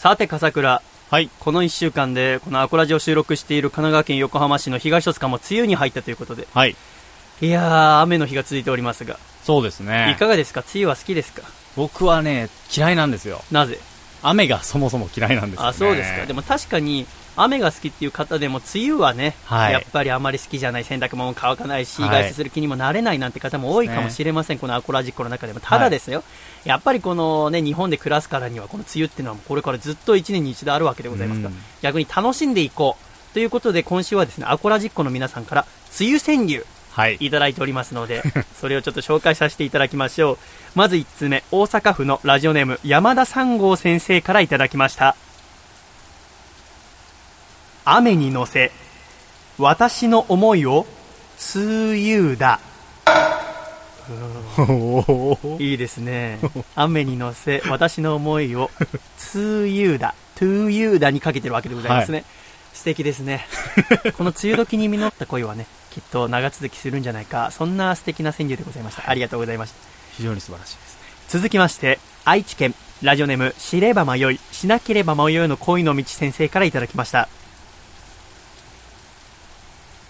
さて、笠倉。はい。この1週間で、このアコラジを収録している神奈川県横浜市の東戸塚も梅雨に入ったということで。はい。いやー、雨の日が続いておりますが。そうですね。いかがですか？梅雨は好きですか？僕はね、嫌いなんですよ。なぜ？雨がそもそも嫌いなんですよ、ね。あ、そうですか。でも確かに、雨が好きっていう方でも、梅雨はね、はいやっぱりあまり好きじゃない、洗濯物乾かないし、はい外出する気にもなれないなんて方も多いかもしれません、このアコラジックの中でも。ただですよ、やっぱりこのね、日本で暮らすからには、この梅雨っていうのはこれからずっと1年に一度あるわけでございますがうん、逆に楽しんでいこう。ということで、今週はですね、アコラジックの皆さんから、梅雨川柳、はい。いただいておりますので、それをちょっと紹介させていただきましょう。まず1つ目、大阪府のラジオネーム、山田三号先生からいただきました。雨に乗せ、私の思いを、梅雨だ。いいですね。雨に乗せ、私の思いを、梅雨だ。to you だにかけてるわけでございますね。素敵ですね。この梅雨時に実った恋はね、きっと長続きするんじゃないか、そんな素敵な川柳でございました。ありがとうございました。非常に素晴らしいですね。続きまして、愛知県、ラジオネーム、知れば迷い、しなければ迷いの恋の道先生からいただきました。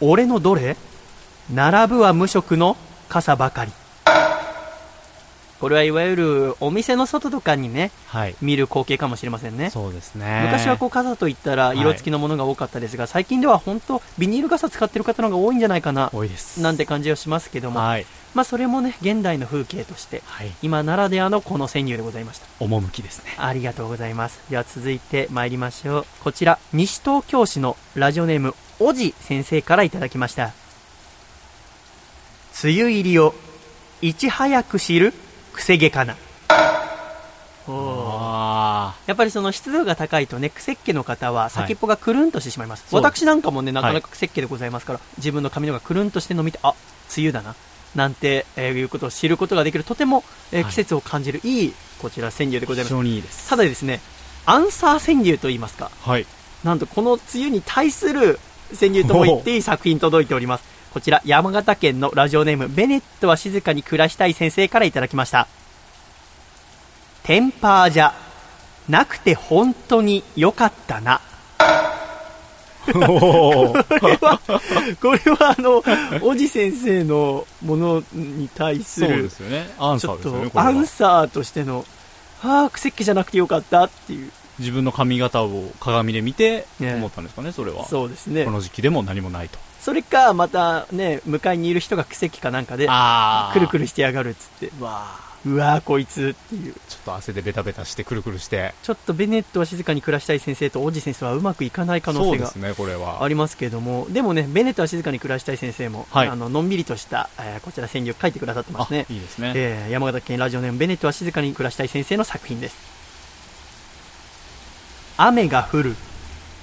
俺のどれ？並ぶは無色の傘ばかり。これはいわゆるお店の外とかにね、はい。見る光景かもしれませんね。そうですね。昔はこう傘といったら色付きのものが多かったですが、最近では本当ビニール傘使ってる方の方が多いんじゃないかな多いです。なんて感じはしますけども、はい。まあそれもね現代の風景としてはい。今ならではのこの川柳でございました趣ですね。ありがとうございますでは続いて参りましょうこちら西東京市のラジオネームおじ先生からいただきました梅雨入りをいち早く知るくせ毛かなやっぱりその湿度が高いとね、癖っ気の方は先っぽがくるんとしてしまいます。そうです私なんかもね、なかなか癖っ気でございますから、自分の髪の毛がくるんとしてるのを見て、あ、梅雨だな。なんて、えーいうことを知ることができる、とても、えーはい季節を感じるいい、こちら川柳でござい非ます。常にいいです。ただですね、アンサー川柳と言いますか、はい。なんとこの梅雨に対する川柳とも言っていい作品届いております。こちら、山形県のラジオネーム、ベネットは静かに暮らしたい先生からいただきました。テンパーじゃ、なくて本当に良かったな。これは、これはあの、おじ先生のものに対すそうる、ですよね。アンちょっ。とアンサーとしての、ああ、癖っ気じゃなくてよかったっていう、自分の髪型を鏡で見てね思ったんですかね、それは。そうですねこ。の時期でも何もないと。それか、またね、向かいにいる人が癖っ気かなんかで、あくるくるしてやがるっつって、うわーうわーこいつっていう。ちょっと汗でベタベタしてくるくるして。ちょっとベネットは静かに暮らしたい先生と王子先生はうまくいかない可能性がそうですね、これは。ありますけれども、でもね、ベネットは静かに暮らしたい先生も、はいあののんびりとした、えーこちら川柳書いてくださってますね。いいですね。えー山形県ラジオネームベネットは静かに暮らしたい先生の作品です。雨が降る。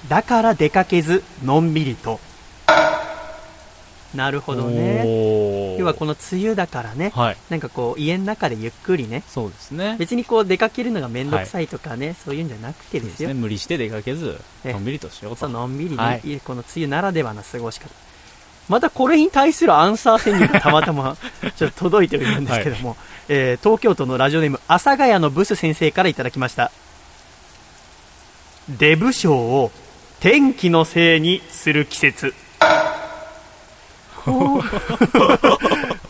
だから出かけず、のんびりと。なるほどね。要はこの梅雨だからね、はい。なんかこう家の中でゆっくりね、そうですね。別にこう出かけるのがめんどくさいとかね、そういうんじゃなくてですよ。ね。無理して出かけず、えのんびりとしようと。のんびりね、はいいいこの梅雨ならではの過ごし方。またこれに対するアンサー川柳がたまたま ちょっと届いてるんですけども、えー東京都のラジオネーム、阿佐ヶ谷のブス先生からいただきました。デブ賞を天気のせいにする季節。こ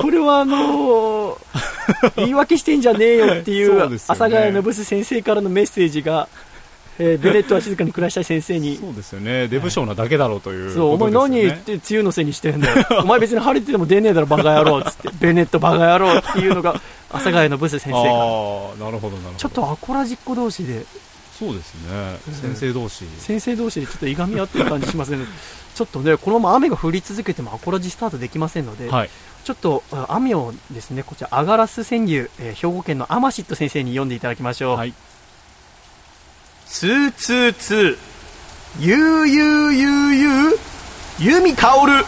れはあのー言い訳してんじゃねえよっていう阿佐ヶ谷のブス先生からのメッセージが、えーベネットは静かに暮らしたい先生にそうですよね。デブ賞なだけだろうというそう、お前。何言って梅雨のせいにしてんだよ。お前別に晴れてても出ねえだろ、バカ野郎っつって。ベネットバカ野郎っていうのが、阿佐ヶ谷のブス先生が。ああ、なるほど、なるほど。ちょっとアコラジっ子同士で、そうですね。先生同士。先生同士でちょっといがみ合ってる感じしますね。ちょっとね、このまま雨が降り続けてもアコラジスタートできませんので、はい。ちょっとあ雨をですね、こちら、アガラス川柳、えー兵庫県のアマシット先生に読んでいただきましょう。はい。ツーツーツー、ゆうゆうゆうゆう、弓香る。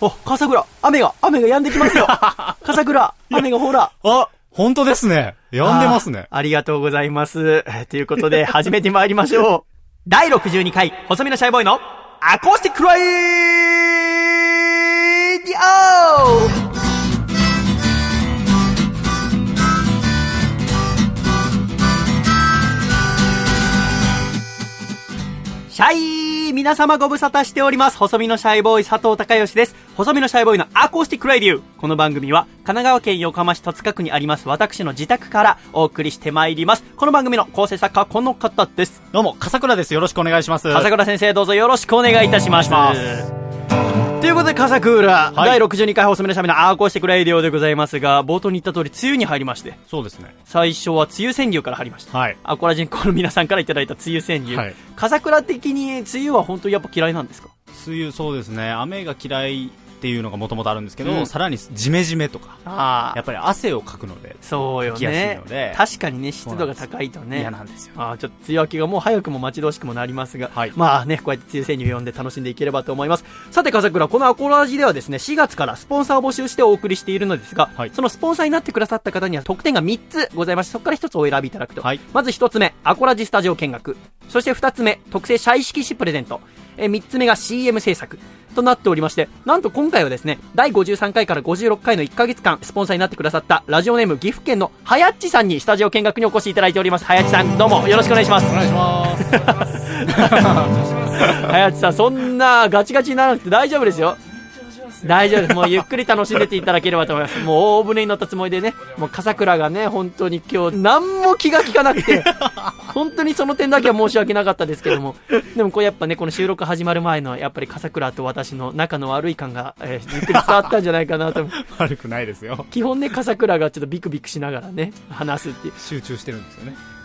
お、笠倉、雨が、雨が止んできますよ。笠倉、雨がほら。あ、本当ですね。やんでますね。ありがとうございます。ということで、始めてまいりましょう。第62回、細身のシャイボーイの、アコースティックライディオシャイ皆様ご無沙汰しております。細身のシャイボーイ佐藤孝義です。細身のシャイボーイのアコースティックラディオ。この番組は神奈川県横浜市戸塚区にあります私の自宅からお送りしてまいります。この番組の構成作家はこの方です。どうも、笠倉です。よろしくお願いします。笠倉先生どうぞよろしくお願いいたします。ということで、笠倉、はい第62回細身のシャイボーイのアーコースティックラディオでございますが、冒頭に言った通り、梅雨に入りまして、そうですね。最初は梅雨川柳から入りました。はい。アコラジっ子の皆さんからいただいた梅雨川柳。はい笠倉的に梅雨は本当にやっぱ嫌いなんですか？梅雨、そうですね。雨が嫌いっていうのがもともとあるんですけど、うん。さらにジメジメとか、あやっぱり汗をかくので、そうよね。確かにね湿度が高いとね。嫌なんですよ。あーちょっと梅雨明けがもう早くも待ち遠しくもなりますが、はい。まあね、こうやって梅雨川柳を読んで楽しんでいければと思います。さて、笠倉、このアコラジではですね、4月からスポンサーを募集してお送りしているのですが、はい。そのスポンサーになってくださった方には特典が3つございまして、そこから1つお選びいただくと。はい。まず1つ目、アコラジスタジオ見学。そして2つ目、特製シャイ色紙プレゼント。え3つ目が CM 制作。となっておりまして、なんと今回はですね、第53回から56回の1ヶ月間、スポンサーになってくださった、ラジオネーム岐阜県のはやっちさんにスタジオ見学にお越しいただいております。はやっちさん、どうもよろしくお願いしますお。願いします。はやちさん、そんなガチガチにならなくて大丈夫ですよ。大丈夫です。もうゆっくり楽しんでていただければと思います。もう大船に乗ったつもりでね、もう笠倉がね、本当に今日何も気が利かなくて、本当にその点だけは申し訳なかったですけども、でもこれやっぱね、この収録始まる前のやっぱり笠倉と私の仲の悪い感が、えーゆっくり伝わったんじゃないかなと。悪くないですよ。基本ね、笠倉がちょっとビクビクしながらね、話すっていう。集中してるんですよね。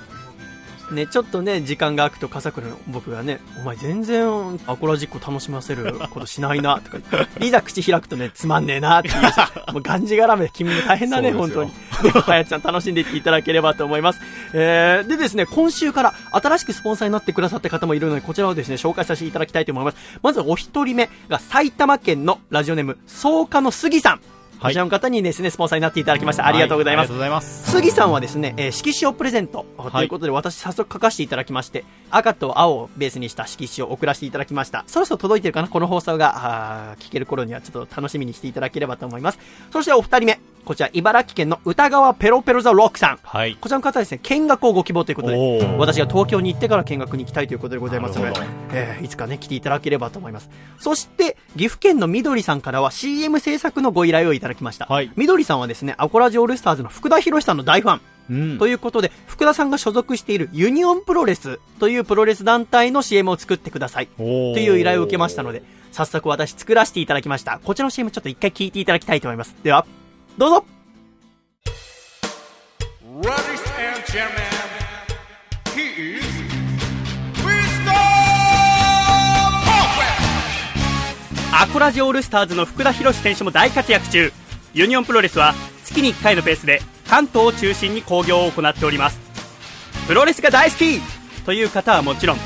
ね、ちょっとね、時間が空くと笠倉の僕がね、お前全然アコラジック楽しませることしないな、とか言って、いざ口開くとね、つまんねえな、っていう。もうがんじがらめ、君も大変だね、本当に。はやちゃん楽しんでいっていただければと思います。えー、でですね、今週から新しくスポンサーになってくださった方もいるので、こちらをですね、紹介させていただきたいと思います。まずお一人目が埼玉県のラジオネーム、草加の杉さん。こちらの方にですね、スポンサーになっていただきました。ありがとうございますはいます。杉さんはですね、えー色紙をプレゼント、ということで私早速書かせていただきまして、赤と青をベースにした色紙を送らせていただきました。そろそろ届いてるかな？この放送が、聞ける頃にはちょっと楽しみにしていただければと思います。そしてお二人目、こちら茨城県の歌川ペロペロザロックさん。はい。こちらの方はですね、見学をご希望ということで、私が東京に行ってから見学に行きたいということでございますのでえーいつかね、来ていただければと思います。そして、岐阜県のみどりさんからは CM 制作のご依頼をいただきました。はいみどりさんはですね、アコラジオールスターズの福田博さんの大ファン。うんということで、福田さんが所属しているユニオンプロレスというプロレス団体の CM を作ってください。という依頼を受けましたので、早速私作らせていただきました。こちらの CM ちょっと一回聞いていただきたいと思います。では、どうぞ Ladies and gentlemen, he is Mr. Progress! アコラジオールスターズの福田博選手も大活躍中ユニオンプロレスは月に1回のペースで関東を中心に興行を行っておりますプロレスが大好きという方はもちろん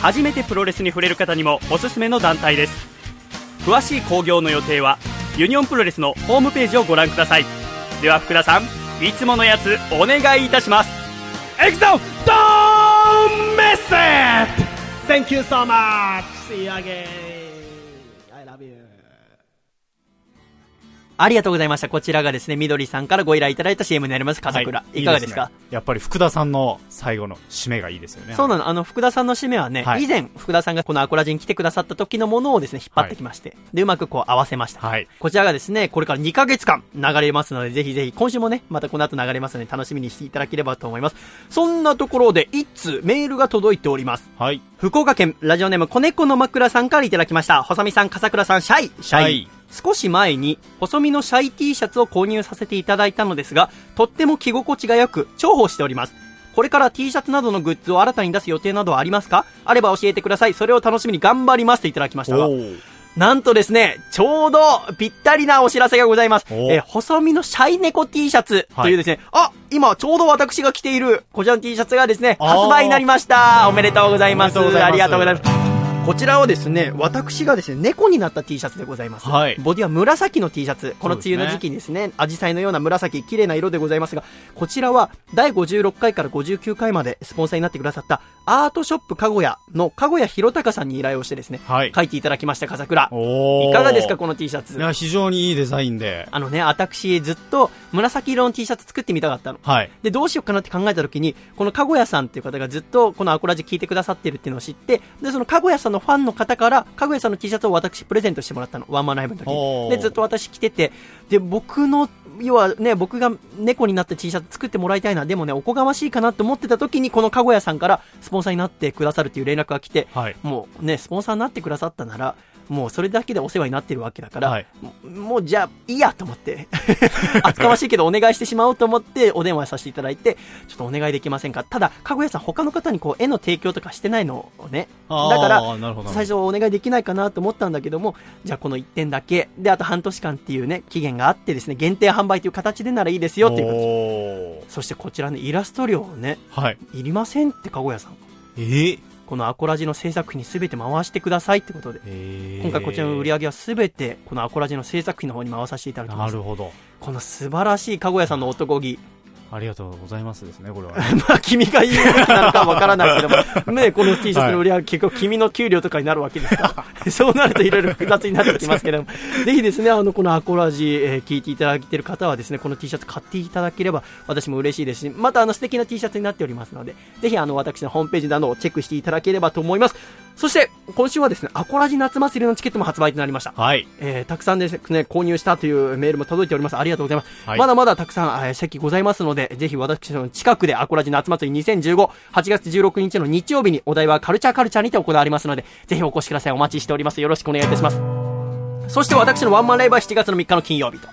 初めてプロレスに触れる方にもおすすめの団体です詳しい興行の予定はユニオンプロレスのホームページをご覧くださいでは福田さんいつものやつお願いいたしますエクゾ Don't miss it! Thank you so much! See you again! ありがとうございました。こちらがですね、みどりさんからご依頼いただいた CM になります、笠倉。い、かがですか？ねやっぱり福田さんの最後の締めがいいですよね。そうなの、あの、福田さんの締めはね、はい以前、福田さんがこのアコラジに来てくださった時のものをですね、引っ張ってきまして、で、うまくこう合わせました。はい。こちらがですね、これから2ヶ月間流れますので、ぜひぜひ、今週もね、またこの後流れますので、楽しみにしていただければと思います。そんなところで、一通メールが届いております。はい。福岡県ラジオネーム子猫の枕さんからいただきました。細見さん、笠倉さん、シャイシャイ。はい少し前に、細身のシャイ T シャツを購入させていただいたのですが、とっても着心地が良く、重宝しております。これから T シャツなどのグッズを新たに出す予定などはありますか？あれば教えてください。それを楽しみに頑張りますといただきましたが。ーなんとですね、ちょうどぴったりなお知らせがございます。おえー細身のシャイ猫 T シャツというですね、あ、今ちょうど私が着ているこちらの T シャツがですね、発売になりました。おめでとうございますありがとうございます。こちらはですね、私がですね、猫になった T シャツでございます。はいボディは紫の T シャツ。この梅雨の時期にですね、アジサイのような紫、綺麗な色でございますが、こちらは第56回から59回までスポンサーになってくださったアートショップかごやのかごやひろたかさんに依頼をしてですね、はい書いていただきました、笠倉。おーいかがですか、この T シャツ？い。や、非常にいいデザインで。あのね、私ずっと紫色の T シャツ作ってみたかったの。はい。で、どうしようかなって考えた時に、このかごやさんっていう方がずっとこのアコラジ聞いてくださってるっていうのを知って、で、そのかごやさんのファンの方から、かごやさんの T シャツを私プレゼントしてもらったの。ワンマンライブの時で、ずっと私着てて、で、僕の、要はね、僕が猫になった T シャツ作ってもらいたいな、でもね、おこがましいかなって思ってた時に、このかごやさんからスポンサーになってくださるっていう連絡が来て、はい。もうね、スポンサーになってくださったなら、もうそれだけでお世話になってるわけだから、はいももうじゃあいいやと思って、厚かましいけどお願いしてしまおうと思ってお電話させていただいて、ちょっとお願いできませんか。ただ、かごやさん他の方にこう絵の提供とかしてないのをね、だから。最初お願いできないかなと思ったんだけども、じゃあこの1点だけ、で、あと半年間っていうね、期限があってですね、限定販売という形でならいいですよっていう形。おそしてこちらのイラスト料をね、ーはい。いりませんってかごやさん。えー、このアコラジの制作費に全て回してくださいってことで。えー今回こちらの売り上げは全てこのアコラジの制作費の方に回させていただきますなるほど。この素晴らしいかごやさんの男気ありがとうございますですね、これは。まあ君が言うべきなのかわからないけども。ねこの T シャツの売り上げ結構君の給料とかになるわけですか？ら そうなるといろいろ複雑になってきますけども。ぜひですねあのこのアコラジ、えー聞いていただいている方はですねこの T シャツ買っていただければ私も嬉しいですしまたあの素敵な T シャツになっておりますのでぜひあの私のホームページなどをチェックしていただければと思いますそして今週はですねアコラジ夏祭りのチケットも発売となりましたはい。えーたくさんですね、購入したというメールも届いております。ありがとうございます。はいまだまだたくさん、えー席ございますので、ぜひ私の近くでアコラジ夏祭り2015、8月16日の日曜日にお題はカルチャーカルチャーにて行われますので、ぜひお越しください。お待ちしております。よろしくお願いいたします。そして私のワンマンライブは7月の3日の金曜日と。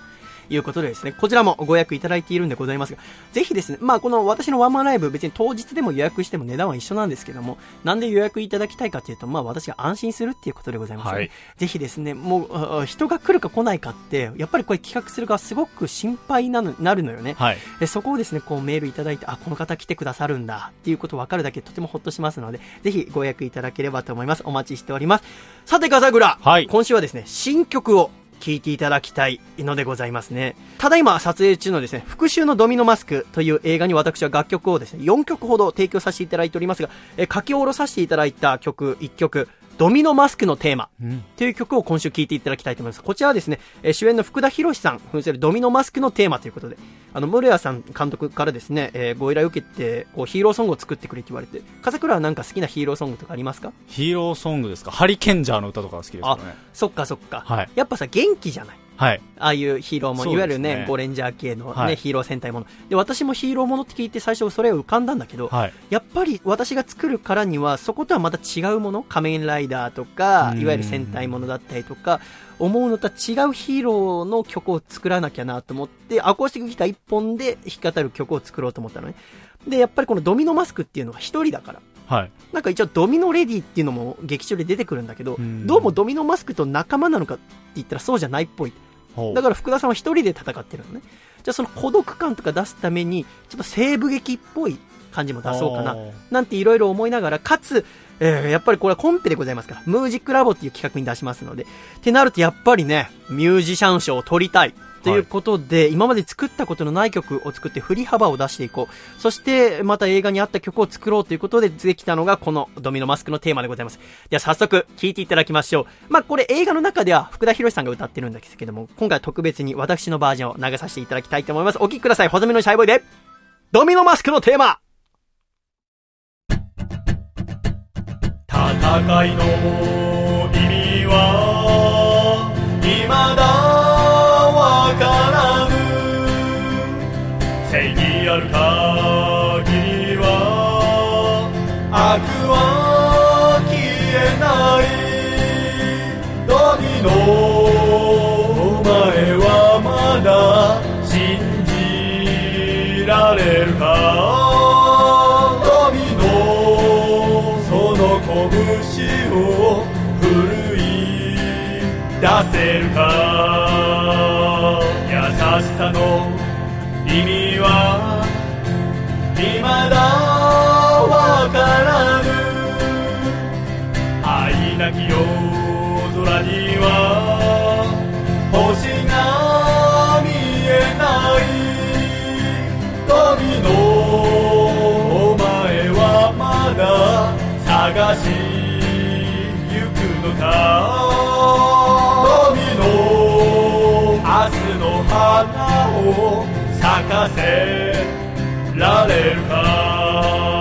いうことでですね、こちらもご予約いただいているんでございますが、ぜひですね、まあこの私のワンマンライブ別に当日でも予約しても値段は一緒なんですけども、なんで予約いただきたいかというと、まあ私が安心するっていうことでございますので、はいぜひですね、もう人が来るか来ないかって、やっぱりこれ企画する側すごく心配なのなるのよね。はい。でそこをですね、こうメールいただいて、あ、この方来てくださるんだっていうこと分かるだけでとてもほっとしますので、ぜひご予約いただければと思います。お待ちしております。さて、笠倉。はい今週はですね、新曲を聞いていただきたいのでございますね。ただいま撮影中のですね、復讐のドミノマスクという映画に私は楽曲をですね、4曲ほど提供させていただいておりますが、え書き下ろさせていただいた曲1曲、ドミノマスクのテーマ。うん。という曲を今週聴いていただきたいと思います。こちらはですね、えー主演の福田博さん扮するドミノマスクのテーマということで、あの、室谷さん監督からですね、えーご依頼を受けて、こう、ヒーローソングを作ってくれって言われて、笠倉はなんか好きなヒーローソングとかありますか？ヒーローソングですか？ハリケンジャーの歌とかが好きですよね。そっかそっか。はいやっぱさ、元気じゃないはい。ああいうヒーローも、いわゆるね、ゴレンジャー系のね、はいヒーロー戦隊もの。で、私もヒーローものって聞いて最初それを浮かんだんだけど、はい。やっぱり私が作るからには、そことはまた違うもの？仮面ライダーとか、うんいわゆる戦隊ものだったりとか、思うのとは違うヒーローの曲を作らなきゃなと思って、アコースティックギター一本で弾き語る曲を作ろうと思ったのね。で、やっぱりこのドミノマスクっていうのは一人だから。はい。なんか一応ドミノレディっていうのも劇中で出てくるんだけど、うんどうもドミノマスクと仲間なのかって言ったらそうじゃないっぽい。だから福田さんは一人で戦ってるのね。じゃあその孤独感とか出すために、ちょっと西部劇っぽい感じも出そうかな。なんていろいろ思いながら、かつ、えーやっぱりこれはコンペでございますから、ムージックラボっていう企画に出しますので、ってなるとやっぱりね、ミュージシャン賞を取りたい。ということで、今まで作ったことのない曲を作って振り幅を出していこう。そして、また映画に合った曲を作ろうということでできたのがこのドミノマスクのテーマでございます。では早速聴いていただきましょう。まあこれ映画の中では福田博さんが歌ってるんですけども、今回は特別に私のバージョンを流させていただきたいと思います。お聴きください。細身のシャイボーイで、ドミノマスクのテーマ戦いの意味は未だ出せるか？優しさの意味は？未だわからぬ。愛なき夜空には？星が見えない。富のお前はまだ探し行くのか？花を咲かせられるか。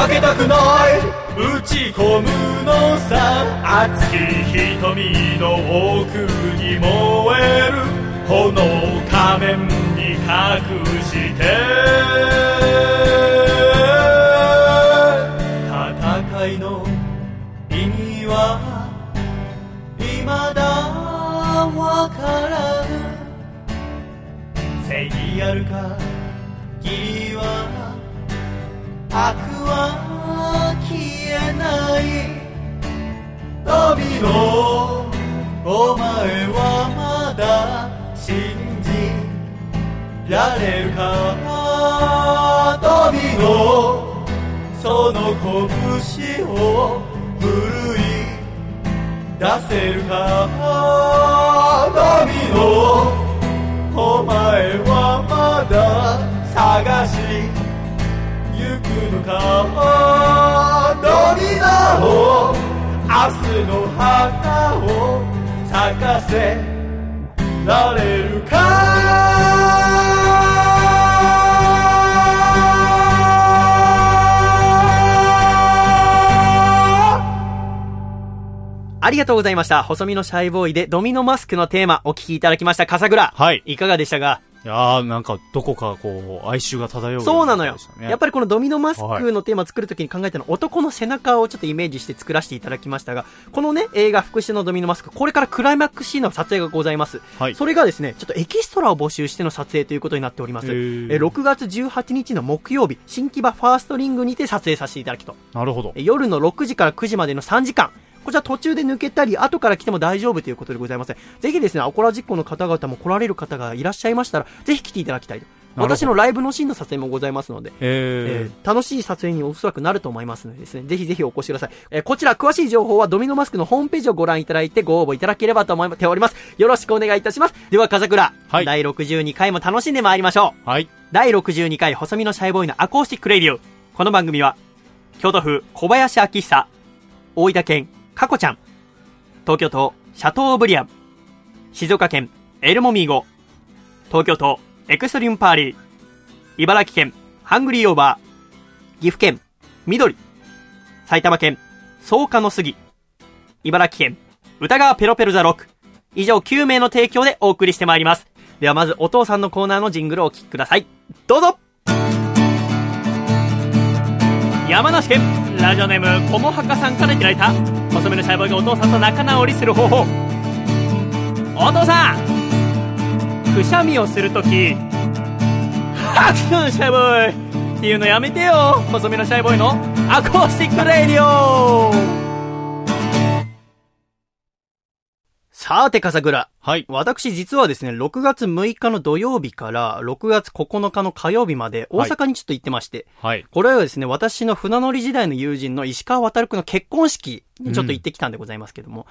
負けたくない。打ち込むのさ。熱き瞳の奥に燃える。炎仮面に隠して。戦いの意味は未だわからぬ正義あるか義は悪は消えない。旅のお前はまだ信じられるか？旅の。その拳を奮い出せるか？旅の。お前はまだ探しくのか涙を明日の花を咲かせられるか？ありがとうございました。細身のシャイボーイでドミノマスクのテーマお聞きいただきました。笠倉。はい。いかがでしたか？いやー、なんか、どこかこう、哀愁が漂う。そうなのよ。やっぱり。りこのドミノマスクのテーマ作るときに考えたのは男の背中をちょっとイメージして作らせていただきましたが、このね、映画復讐のドミノマスク、これからクライマックスシーンの撮影がございます。はい。それがですね、ちょっとエキストラを募集しての撮影ということになっております。え6月18日の木曜日、新木場ファーストリングにて撮影させていただきと。なるほど。え夜の6時から9時までの3時間。こちら途中で抜けたり、後から来ても大丈夫ということでございますんで。ぜひですね、アコラジっ子の方々も来られる方がいらっしゃいましたら、ぜひ来ていただきたいと。私のライブのシーンの撮影もございますので、ええー楽しい撮影におそらくなると思いますのでですね、ぜひぜひお越しください。えーこちら詳しい情報はドミノマスクのホームページをご覧いただいてご応募いただければと思っております。よろしくお願いいたします。では、笠倉、はい第62回も楽しんでまいりましょう。ー、はい。第62回細身のシャイボーイのアコースティックレディオ。この番組は、京都府小林明久、大分県かこちゃん、東京都シャトーブリアン、静岡県エルモミーゴ、東京都エクストリームパーリー、茨城県ハングリーオーバー、岐阜県緑、埼玉県草加の杉、茨城県歌川ペロペロザロック、以上9名の提供でお送りしてまいります。ではまずお父さんのコーナーのジングルをお聴きください。どうぞ。山梨県ラジオネームこもはかさんからいただいた細身のシャイボーイがお父さんと仲直りする方法。お父さんくしゃみをするときハクションシャイボーイっていうのやめてよ。細身のシャイボーイのアコースティックレディオ。さて、笠倉。はい。私実はですね、6月6日の土曜日から6月9日の火曜日まで大阪にちょっと行ってまして、はい。これはですね、私の船乗り時代の友人の石川渡くんの結婚式にちょっと行ってきたんでございますけども、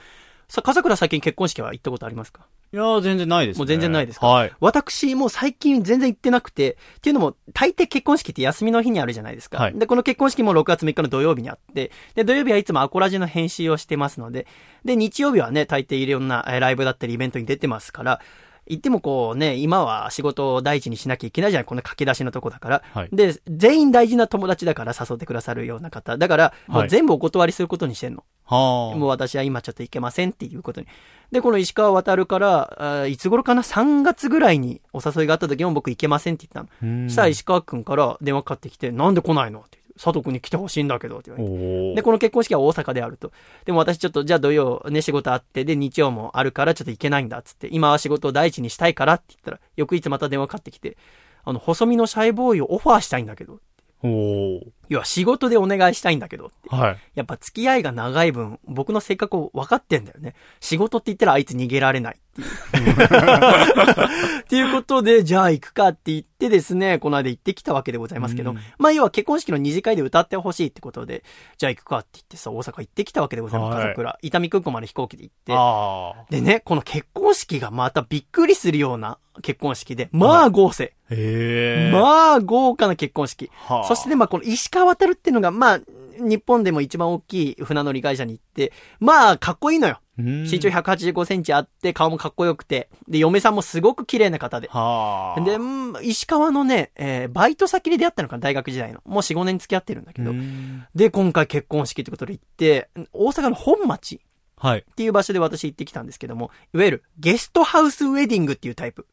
さ、笠倉最近結婚式は行ったことありますか？いやー、全然ないですね。もう全然ないですか？はい。私もう最近全然行ってなくて、っていうのも大抵結婚式って休みの日にあるじゃないですか。はいで、この結婚式も6月3日の土曜日にあって、で、土曜日はいつもアコラジの編集をしてますので、で、日曜日はね、大抵いろんなえーライブだったりイベントに出てますから、行ってもこうね、今は仕事を大事にしなきゃいけないじゃないこんな駆け出しのとこだから。はいで、全員大事な友達だから誘ってくださるような方。だから、もうはい全部お断りすることにしてんの。はあ。もう私は今ちょっと行けませんっていうことに。で、この石川渡るから、あーいつ頃かな ?3 月ぐらいにお誘いがあった時も僕行けませんって言ったの。したら石川くんから電話かかってきて、なんで来ないの？って言って。佐藤くんに来てほしいんだけどって言われて。で、この結婚式は大阪であると。でも私ちょっと、じゃあ土曜ね、仕事あって、で、日曜もあるからちょっと行けないんだっつって、今は仕事を第一にしたいからって言ったら、翌日また電話かかってきて、あの、細身のシャイボーイをオファーしたいんだけど。おー要は仕事でお願いしたいんだけどって。はい。やっぱ付き合いが長い分、僕の性格を分かってんだよね。仕事って言ったらあいつ逃げられないっていう。っていうことで、じゃあ行くかって言ってですね、この間行ってきたわけでございますけど、うんまあ要は結婚式の二次会で歌ってほしいってことで、じゃあ行くかって言ってさ、大阪行ってきたわけでございます。はい家族ら。伊丹空港まで飛行機で行って。ああ。でね、この結婚式がまたびっくりするような結婚式で、まあ豪勢。へえ。まあ豪華な結婚式。はあそしてね、まあこの石川渡るっていうのが、まあ、日本でも一番大きい船乗り会社に行って、まあ、かっこいいのよ。うん身長185センチあって、顔もかっこよくて、で、嫁さんもすごく綺麗な方で。はあ。で、うん石川のね、えーバイト先で出会ったのかな、大学時代の。もう4、5年付き合ってるんだけど。うんで、今回結婚式ってことで行って、大阪の本町っはい。ていう場所で私行ってきたんですけども、いわゆるゲストハウスウェディングっていうタイプ。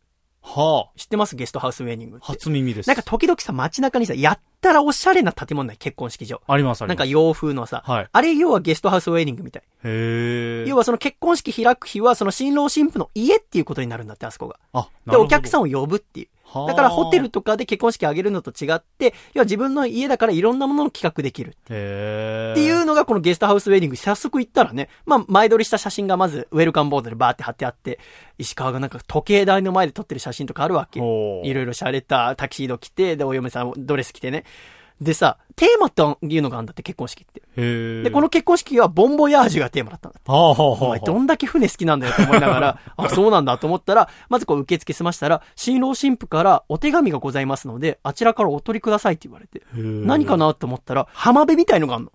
はあ。知ってます？ゲストハウスウェディングって。初耳です。なんか時々さ、街中にさ、やったらおしゃれな建物ない？結婚式場。ありますあります。なんか洋風のさ、はい。あれ要はゲストハウスウェディングみたい。へえ。要はその結婚式開く日はその新郎新婦の家っていうことになるんだって、あそこが。あ、で、お客さん。んを呼ぶっていう。はあだからホテルとかで結婚式あげるのと違って、要は自分の家だからいろんなものの企画できる。っていうのがこのゲストハウスウェディング。早速行ったらね、まあ前撮りした写真がまずウェルカムボードでバーって貼ってあって、石川がなんか時計台の前で撮ってる写真とかあるわけ。いろいろ洒落たタキシード着て、で、お嫁さんドレス着てね。でさ、テーマっていうのがあるんだって、結婚式って。で、この結婚式はボンボヤージュがテーマだったんだって。おはあ前どんだけ船好きなんだよと思いながら、あ、そうなんだと思ったら、まずこう受付済ましたら、新郎新婦からお手紙がございますので、あちらからお取りくださいって言われて、何かなと思ったら、浜辺みたいのがあるの。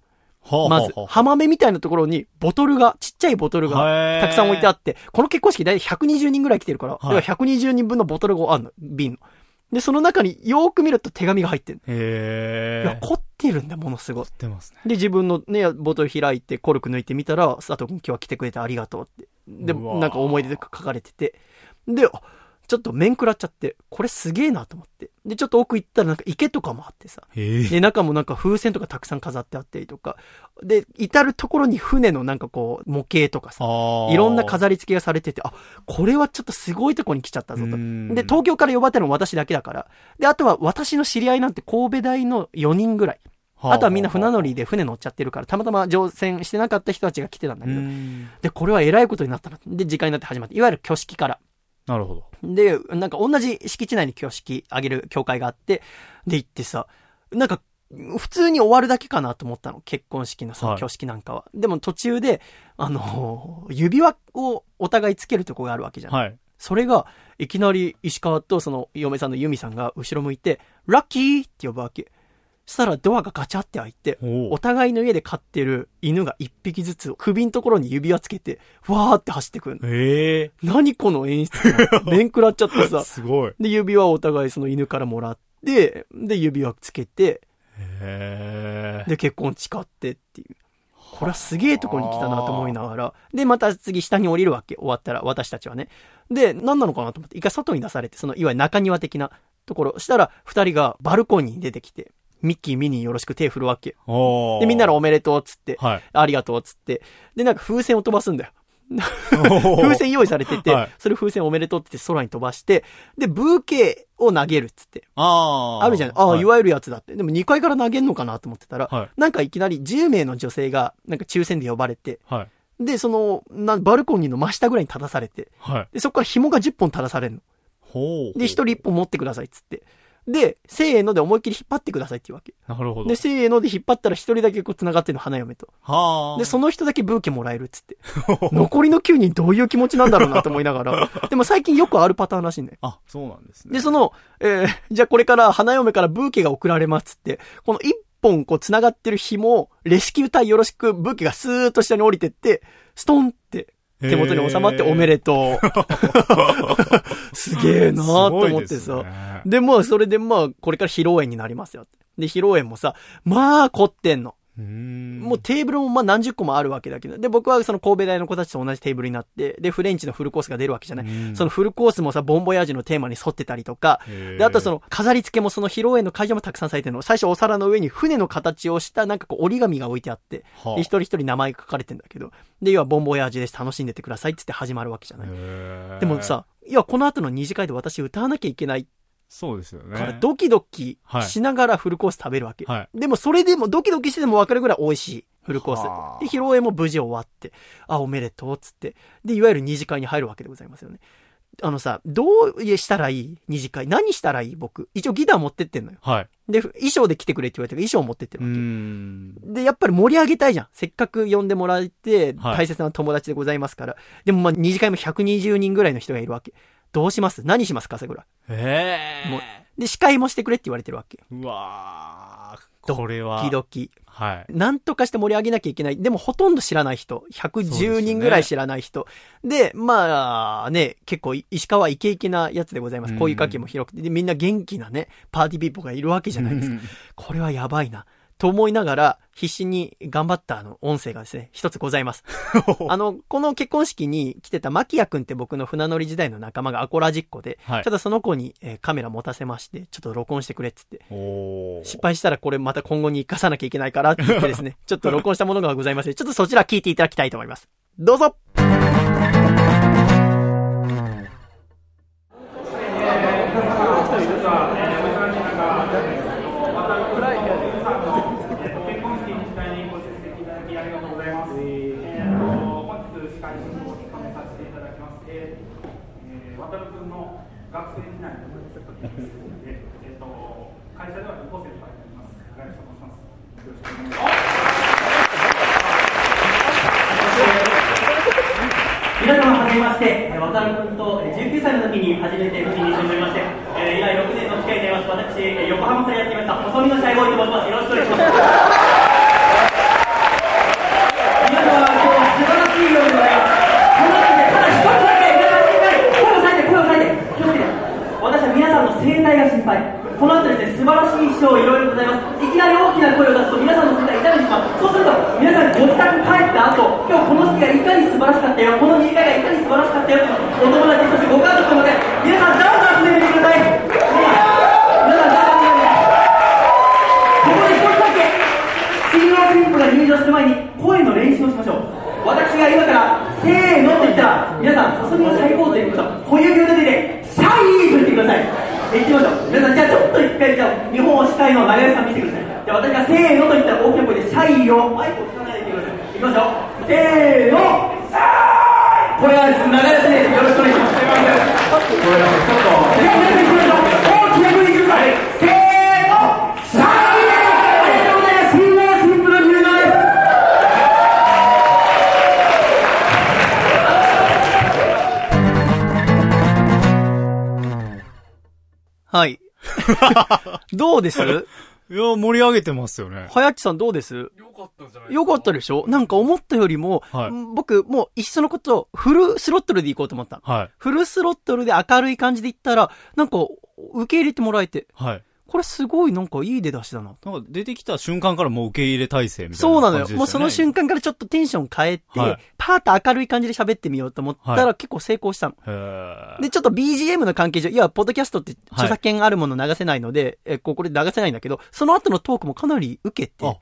まず、浜辺みたいなところに、ボトルが、ちっちゃいボトルへが、ーたくさん置いてあって、この結婚式大体120人ぐらい来てるから、はい要は120人分のボトルがあるの、瓶の。で、その中によーく見ると手紙が入ってるへえ。いや、凝ってるんだ、ものすごい。出ますね。で、自分のね、ボトル開いて、コルク抜いてみたら、佐藤君今日は来てくれてありがとうって。で、なんか思い出で書かれてて。で、あちょっと面食らっちゃって、これすげえなと思って。で、ちょっと奥行ったらなんか池とかもあってさ。で、中もなんか風船とかたくさん飾ってあったりとか。で、至るところに船のなんかこう、模型とかさ。いろんな飾り付けがされてて、あ、これはちょっとすごいとこに来ちゃったぞと。うんで、東京から呼ばれたのは私だけだから。で、あとは私の知り合いなんて神戸大の4人ぐらい。あとはみんな船乗りで船乗っちゃってるから、たまたま乗船してなかった人たちが来てたんだうけど。ん。で、これは偉いことになったな。で、時間になって始まって、いわゆる挙式から。なるほど。で、なんか同じ敷地内に挙式あげる教会があって、で、行ってさ、なんか、普通に終わるだけかなと思ったの。結婚式のそのはい挙式なんかは。でも途中で、あの、指輪をお互いつけるとこがあるわけじゃん。はい。それが、いきなり石川とその嫁さんのユミさんが後ろ向いて、ラッキーって呼ぶわけ。そしたらドアがガチャって開いて、おお互いの家で飼ってる犬が一匹ずつ首のところに指輪つけて、わーって走ってくるの。へえ。何この演出面食らっちゃってさ。すごい。で、指輪をお互いその犬からもらって、で、指輪つけて、へえ。で、結婚誓ってっていう。これはすげえとこに来たなと思いながら。で、また次下に降りるわけ。終わったら、私たちはね。で、何なのかなと思って、一回外に出されて、その、いわゆる中庭的なところ。したら、二人がバルコニーに出てきて、ミッキー、ミニーよろしく手振るわけ。で、みんなのおめでとうっつって、はい。ありがとうっつって。で、なんか風船を飛ばすんだよ。風風船用意されてて、はいそれ風船おめでとうって言って空に飛ばして、で、ブーケを投げるっつって。ああ。あるじゃん。ああ、はいいわゆるやつだって。でも2階から投げんのかなと思ってたら、はいなんかいきなり10名の女性が、なんか抽選で呼ばれて、はい。で、その、なバルコニーの真下ぐらいに立たされて、はい。で、そこから紐が10本垂らされるの。で、1人1本持ってくださいっつって。で、せーので思いっきり引っ張ってくださいって言うわけ。なるほど。で、せーので引っ張ったら1人だけこう繋がってるの、花嫁と。はあ。で、その人だけブーケもらえるっつって。残りの9人どういう気持ちなんだろうなと思いながら。でも最近よくあるパターンらしいね。あ、そうなんですね。で、その、えーじゃあこれから花嫁からブーケが送られますっつって、この一本こう繋がってる紐を、レスキュー隊よろしくブーケがスーッと下に降りてって、ストンって手元に収まっておめでとう。すげえなーと思ってさ。ですねで、まあ、それでまあ、これから披露宴になりますよ。で、披露宴もさ、まあ、凝ってんの。もうテーブルもまあ何十個もあるわけだけど、で、僕はその神戸大の子たちと同じテーブルになって、で、フレンチのフルコースが出るわけじゃない。うんそのフルコースもさ、ボンボヤージュのテーマに沿ってたりとか、で、あとその飾り付けもその披露宴の会場もたくさんされてるの。最初お皿の上に船の形をしたなんかこう折り紙が置いてあって、はあで、一人一人名前が書かれてんだけど、で、要はボンボヤージュです、楽しんでってくださいって言って始まるわけじゃない。でもさ、いや、この後の二次会で私歌わなきゃいけないそうですよね。からドキドキはいしながらフルコース食べるわけ。はいでもそれでもドキドキしてでも分かるぐらい美味しい。フルコーはあス。で、披露宴も無事終わって、あ、おめでとうっつって。で、いわゆる二次会に入るわけでございますよね。あのさ、どうしたらいい？二次会。何したらいい？僕。一応ギター持ってってんのよ。はい。で、衣装で来てくれって言われたから衣装持ってってうるわけ。ん。で、やっぱり盛り上げたいじゃん。せっかく呼んでもらえて、はい大切な友達でございますから。でもまあ、二次会も120人ぐらいの人がいるわけ。どうします？何しますか、桜。へもうで、司会もしてくれって言われてるわけ。うわこれは。時々。はい。なんとかして盛り上げなきゃいけない。でもほとんど知らない人。そうです110よね人ぐらい知らない人。でまあね、結構い石川イケイケなやつでございます。うんこういう関係も広くて。で、みんな元気なね、パーティーピーポーがいるわけじゃないですか。これはやばいな。と思いながら、必死に頑張ったあの音声がですね、一つございます。あの、この結婚式に来てたマキヤ君って僕の船乗り時代の仲間がアコラジッコで、はいちょっとその子に、えーカメラ持たせまして、ちょっと録音してくれって言って、失敗したらこれまた今後に生かさなきゃいけないからって言ってですね、ちょっと録音したものがございますので、ちょっとそちら聞いていただきたいと思います。どうぞに初めて不倫にしておりまして、えー、以来6年の付き合いになります。私、横浜からやってきました、細身のシャイボーイと申します。よろしくお願いします。皆様、今日は。皆さん心配、声を抑えて、声を抑えて、気をつけて。私は皆さんの声帯が心配。この後ですね、素晴らしい衣装いろいろございます。なり大きな声を出すと皆さんの声帯痛めてしまう。そうすると、皆さんご自宅帰った後、今日この式がいかに素晴らしかったよ、この二次会がいかに素晴らしかったよ、お友達、そしてご家族まで、皆さんざわざわ進めてみてください。皆さんざわざわ進めて。ここで一つだけ、新郎新婦が入場する前に声の練習をしましょう。私が今から、せーのと言ったら、皆さん、細身のシャイボーイということ、小指を立てて、シャイーと言ってください。行きましょう。皆さん、じゃあちょっと一回、じゃあ、日本を司会の長屋さん見てください。じゃあ私がせーのと言ったら大きな声で、シャイを、マイクを聞かないでください。行きましょう。せーの、シャイこれは長屋さんです。よろしくお願いします。これはちょっと、い。はい。どうです？いや、盛り上げてますよね。はやちさんどうです？よかったんじゃないよか？ったでしょ？なんか思ったよりも、はい僕もう一緒のことフルスロットルで行こうと思ったの。はい。フルスロットルで明るい感じで行ったら、なんか受け入れてもらえて、はい。これすごいなんかいい出だしだな。なんか出てきた瞬間からもう受け入れ体制みたいなそうなのよ。もうその瞬間からちょっとテンション変えて、はいパーッと明るい感じで喋ってみようと思ったら、はい結構成功したの。で、ちょっと BGM の関係上、いや、ポッドキャストって著作権あるもの流せないので、え、ここで流せないんだけど、その後のトークもかなり受けて、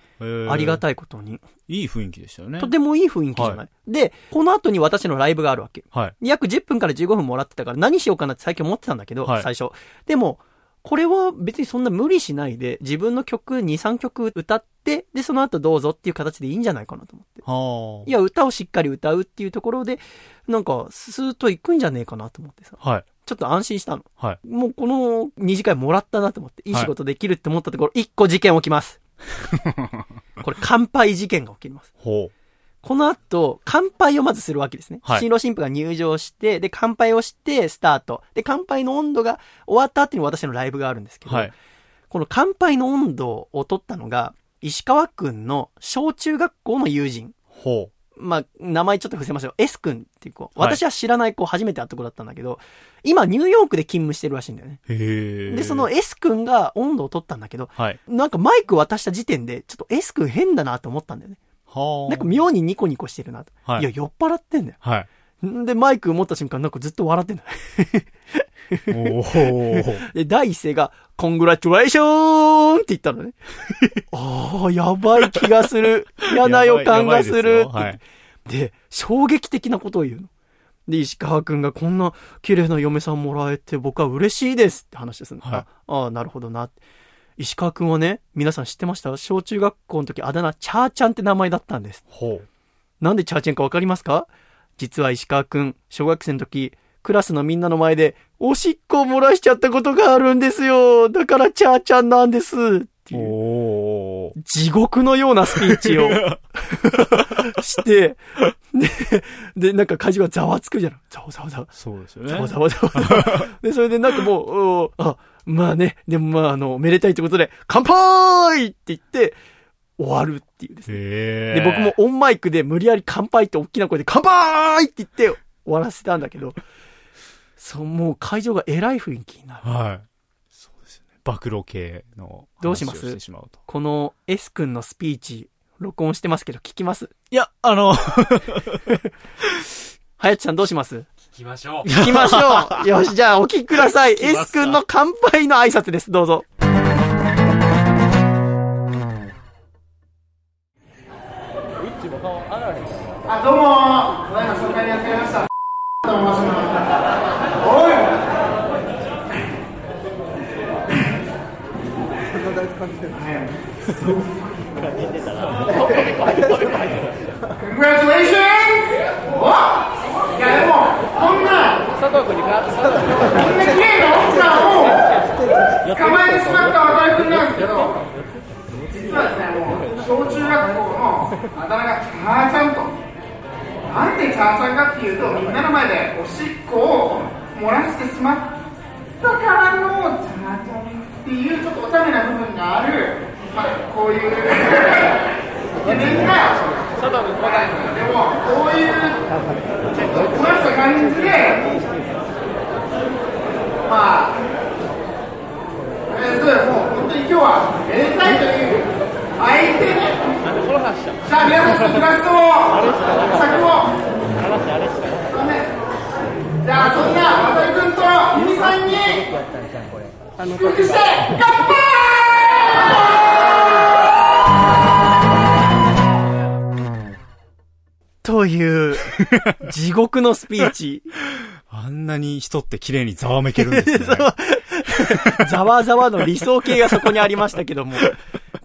あ、りがたいことに。いい雰囲気でしたよね。とてもいい雰囲気じゃない、はで、この後に私のライブがあるわけ。はい。約10分から15分もらってたから何しようかなって最近思ってたんだけど、はい最初。でも、これは別にそんな無理しないで、自分の曲2、3曲歌って、で、その後どうぞっていう形でいいんじゃないかなと思って。はあ。いや、歌をしっかり歌うっていうところで、なんか、スーッと行くんじゃねえかなと思ってさ。はい。ちょっと安心したの。はい。もうこの二次会もらったなと思って、いい仕事できるって思ったところ、一個事件起きます。これ、乾杯事件が起きます。ほこの後、乾杯をまずするわけですね。はい新郎新婦が入場して、で、乾杯をして、スタート。で、乾杯の温度が終わった後に私のライブがあるんですけう。ど、はい。この乾杯の温度を取ったのが、石川くんの小中学校の友人。ほまあ、名前ちょっと伏せますよ。S 君っていう子。はい私は知らない子、初めて会った子だったんだけど、今ニューヨークで勤務してるらしいんだよね。で、その、S 君が温度を取ったんだけど、はい。なんかマイク渡した時点で、ちょっと S 君変だなと思ったんだよね。はあ。なんか妙にニコニコしてるなと。はいいや、酔っ払ってんだよ。はい。んで、マイク持った瞬間、なんかずっと笑ってんだよ。おー。で、第一声が、コングラチュレーションって言ったのね。ああ、やばい気がする。嫌な予感がするで、衝撃的なことを言うの。で、石川くんがこんな綺麗な嫁さんもらえて僕は嬉しいですって話です。はいあああ、なるほどな。石川くんはね、皆さん知ってました？小中学校の時あだ名、チャーちゃんって名前だったんです。ほう。なんでチャーちゃんかわかりますか？実は石川くん、小学生の時、クラスのみんなの前で、おしっこを漏らしちゃったことがあるんですよ。だからチャーちゃんなんです。っていう。地獄のようなスピーチを して、で、で、なんか会場がざわつくじゃん。ざわざわざわ。そうですよね。ざわざわざわ。で、それでなんかもう、おあ、まあね、でもまああの、めでたいってことで、乾杯って言って、終わるっていうですね。で、僕も、オンマイクで無理やり乾杯って大きな声で乾杯って言って終わらせたんだけど、そう、もう会場がえらい雰囲気になる。はい。そうですよね。暴露系のどうします？この S 君のスピーチ、録音してますけど聞きます？いや、あの、はやちさんどうします？行きましょう。聞きましょう よし、じゃあお聞きください。S 君の乾杯の挨拶です。どうぞ。あ、どうもただいま紹介に預かりました。と申します。おい Congratulations! おいやでも、こんな、こんな綺麗な奥さんを捕まえてしまった渡辺君なんですけど、実はですね、もう、小中学校のあだ名がチャーちゃんと。なんでチャーちゃんかっていうと、みんなの前でおしっこを漏らしてしまったからのチャーちゃんっていうちょっとお茶目な部分がある、まあ、こういう、イケメンが、でも、こういう、ちょっとふわした感じで、まあ、えーそうです、もう本当に今日はめでたいという相手ね。じゃあ皆さんグラストを、尺を。じゃあそんな渡辺君と由美さんに祝福して乾杯という、地獄のスピーチ。あんなに人って綺麗にざわめけるんですね。ざわざわの理想形がそこにありましたけども、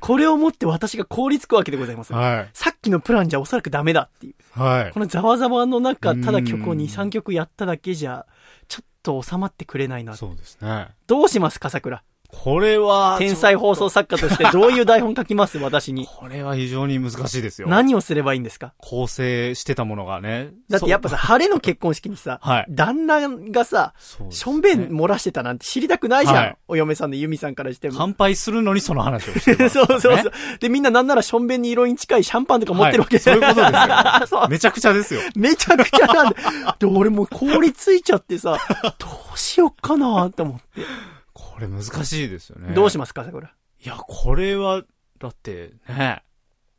これをもって私が凍りつくわけでございます。はい。さっきのプランじゃおそらくダメだっていう。はいこ。のざわざわの中、ただ曲をうん2、3曲やっただけじゃ、ちょっと収まってくれないな。そうですね。どうしますか、桜？これは、天才放送作家としてどういう台本書きます？私に。これは非常に難しいですよ。何をすればいいんですか？構成してたものがね。だってやっぱさ、晴れの結婚式にさ、はい旦那がさ、そうですしょんべん漏らしてたなんて知りたくないじゃん。はいお嫁さんの由美さんからしても。乾杯するのにその話をしてる、そうそうそうね。で、みんななんならしょんべんに色に近いシャンパンとか持ってるわけはいそういうことですよ めちゃくちゃですよ。めちゃくちゃなんだ。で、俺もう凍りついちゃってさ、どうしよっかなって思って。これ難しいですよね。どうしますか、桜？いや、これは、だってね、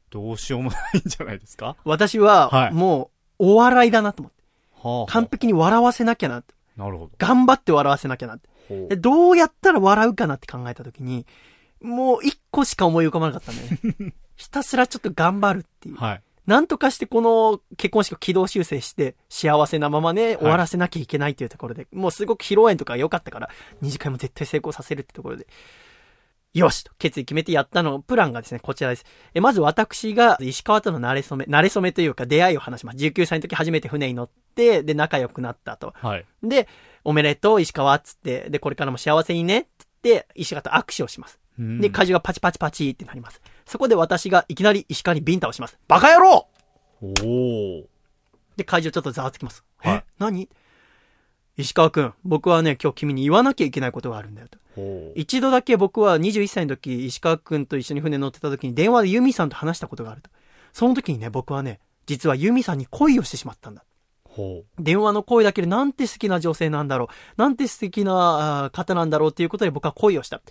どうしようもないんじゃないですか？私は、はいもう、お笑いだなと思って。はあ、完璧に笑わせなきゃなって。なるほど。頑張って笑わせなきゃなって。どうやったら笑うかなって考えたときに、もう一個しか思い浮かばなかったんだよね。ひたすらちょっと頑張るっていう。はい。なんとかしてこの結婚式を軌道修正して、幸せなままね、終わらせなきゃいけないというところで、もうすごく披露宴とか良かったから、二次会も絶対成功させるってところで、よしと決意決めてやったの、プランがですね、こちらです。え、まず私が石川との慣れ初め、慣れ初めというか出会いを話します。19歳の時初めて船に乗って、で、仲良くなったと。はい。で、おめでとう、石川っつって、で、これからも幸せにね、つって、石川と握手をします。うんで、怪獣がパチパチパチってなります。そこで私がいきなり石川にビンタをします。バカ野郎おー。で、怪獣ちょっとざわつきます。はいえ何？石川くん、僕はね、今日君に言わなきゃいけないことがあるんだよと。一度だけ僕は21歳の時、石川くんと一緒に船乗ってた時に電話でユミさんと話したことがあると。その時にね、僕はね、実はユミさんに恋をしてしまったんだ。ほ電話の声だけでなんて素敵な女性なんだろう。なんて素敵な方なんだろうっていうことで僕は恋をした。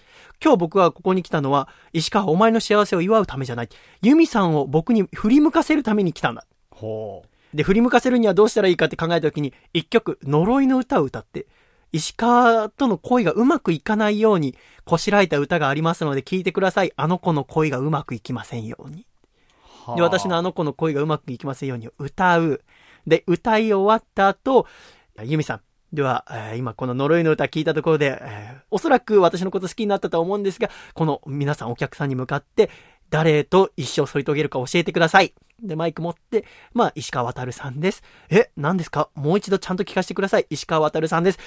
今日僕はここに来たのは、石川お前の幸せを祝うためじゃない。ユミさんを僕に振り向かせるために来たんだ。う。ほう。で、振り向かせるにはどうしたらいいかって考えたときに、一曲、呪いの歌を歌って、石川との恋がうまくいかないように、こしらえた歌がありますので聞いてください。あの子の恋がうまくいきませんように。で、私のあの子の恋がうまくいきませんように歌う。で、歌い終わった後、ユミさん。では、えー今この呪いの歌聞いたところで、えーおそらく私のこと好きになったとは思うんですが、この皆さんお客さんに向かって、誰と一生添い遂げるか教えてください。で、マイク持って、まあ、石川渡さんです。え、何ですか？もう一度ちゃんと聞かせてください。石川渡さんです。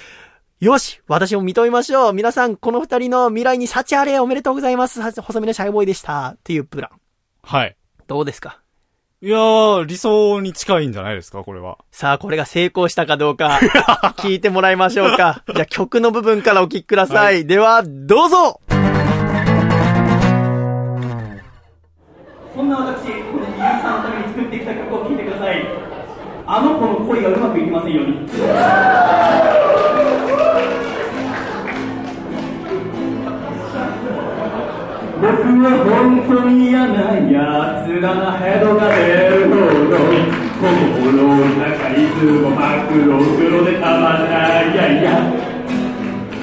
よし私も認めましょう皆さん、この二人の未来に幸あれおめでとうございますは細身のシャイボーイでした。っていうプラン。はい。どうですか？いやー、理想に近いんじゃないですか、これは。さあ、これが成功したかどうか、聞いてもらいましょうか。じゃあ曲の部分からお聞きください。では、どうぞそんな私、このゆうさんのために作ってきた曲を聴いてください。あの子の恋がうまくいきませんように。僕は本当に嫌な奴らなヘドが出るほど心の中いつも真っ黒黒でたまんない。やいや。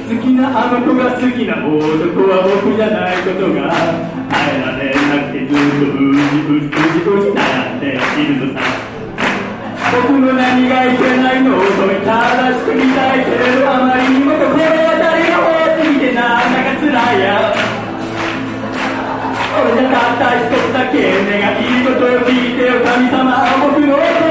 好きなあの子が好きな男は僕じゃないことが耐えられなくてずっとうじうじうじうじ悩んでいるのさ。僕の何がいけないのを止め正しく見たいけれどあまりにも心俺じゃたった一つだけ願い事を聞いてよ神様僕の恋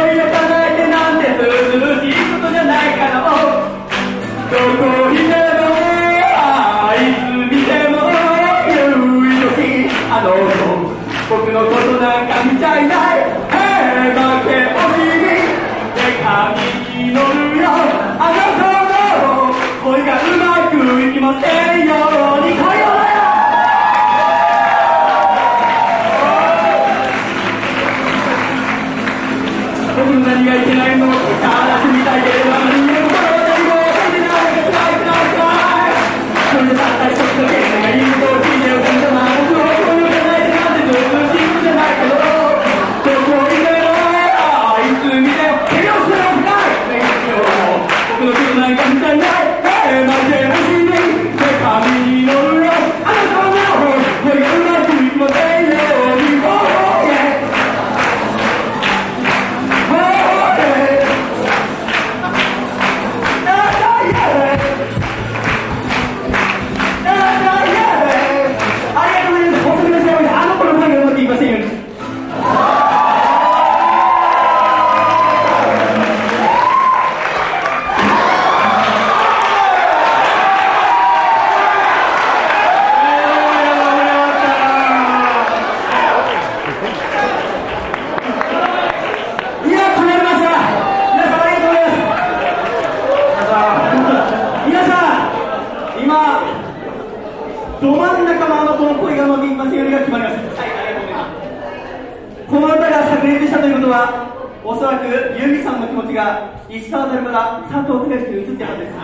ど真ん中のあの子の声が伸びませようにが決まりました。はい、ありがとうございます。この歌が炸裂したということは、おそらくユーミさんの気持ちが石川なるから佐藤秀樹に移ってるはずです。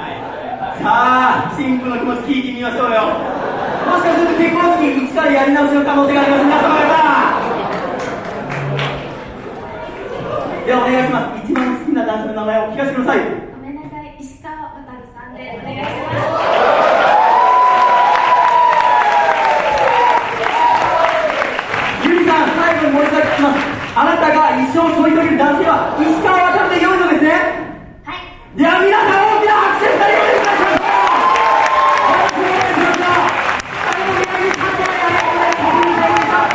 さあ、新婦の気持ち聞いてみましょうよ。もしかすると結婚式一からやり直しの可能性があります。皆様方。ではお願いします。一番好きな男性の名前を聞かせてくだ。さい、石川渡さんでお願いします。ゆりさん、最後にもう一度聞きます。あなたが一生添い遂げる男性は石川渡で良いのですね。はい、では皆さん大きな拍手をお願いしましょう。よろしくお願いします。最後にありがとうございます。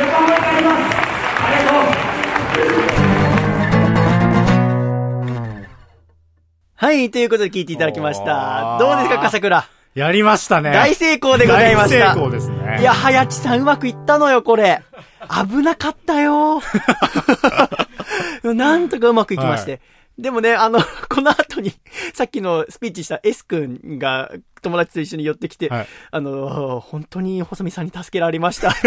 横浜に帰ります。ありがとう。はい、ということで聞いていただきました。どうですか、笠倉？やりましたね。大成功でございました。大成功ですね。いや、はやちさんうまくいったのよ、これ。危なかったよ。なんとかうまくいきまして。はでもね、あの、この後に、さっきのスピーチした S 君が、友達と一緒に寄ってきて、はいあの、本当に細見さんに助けられました。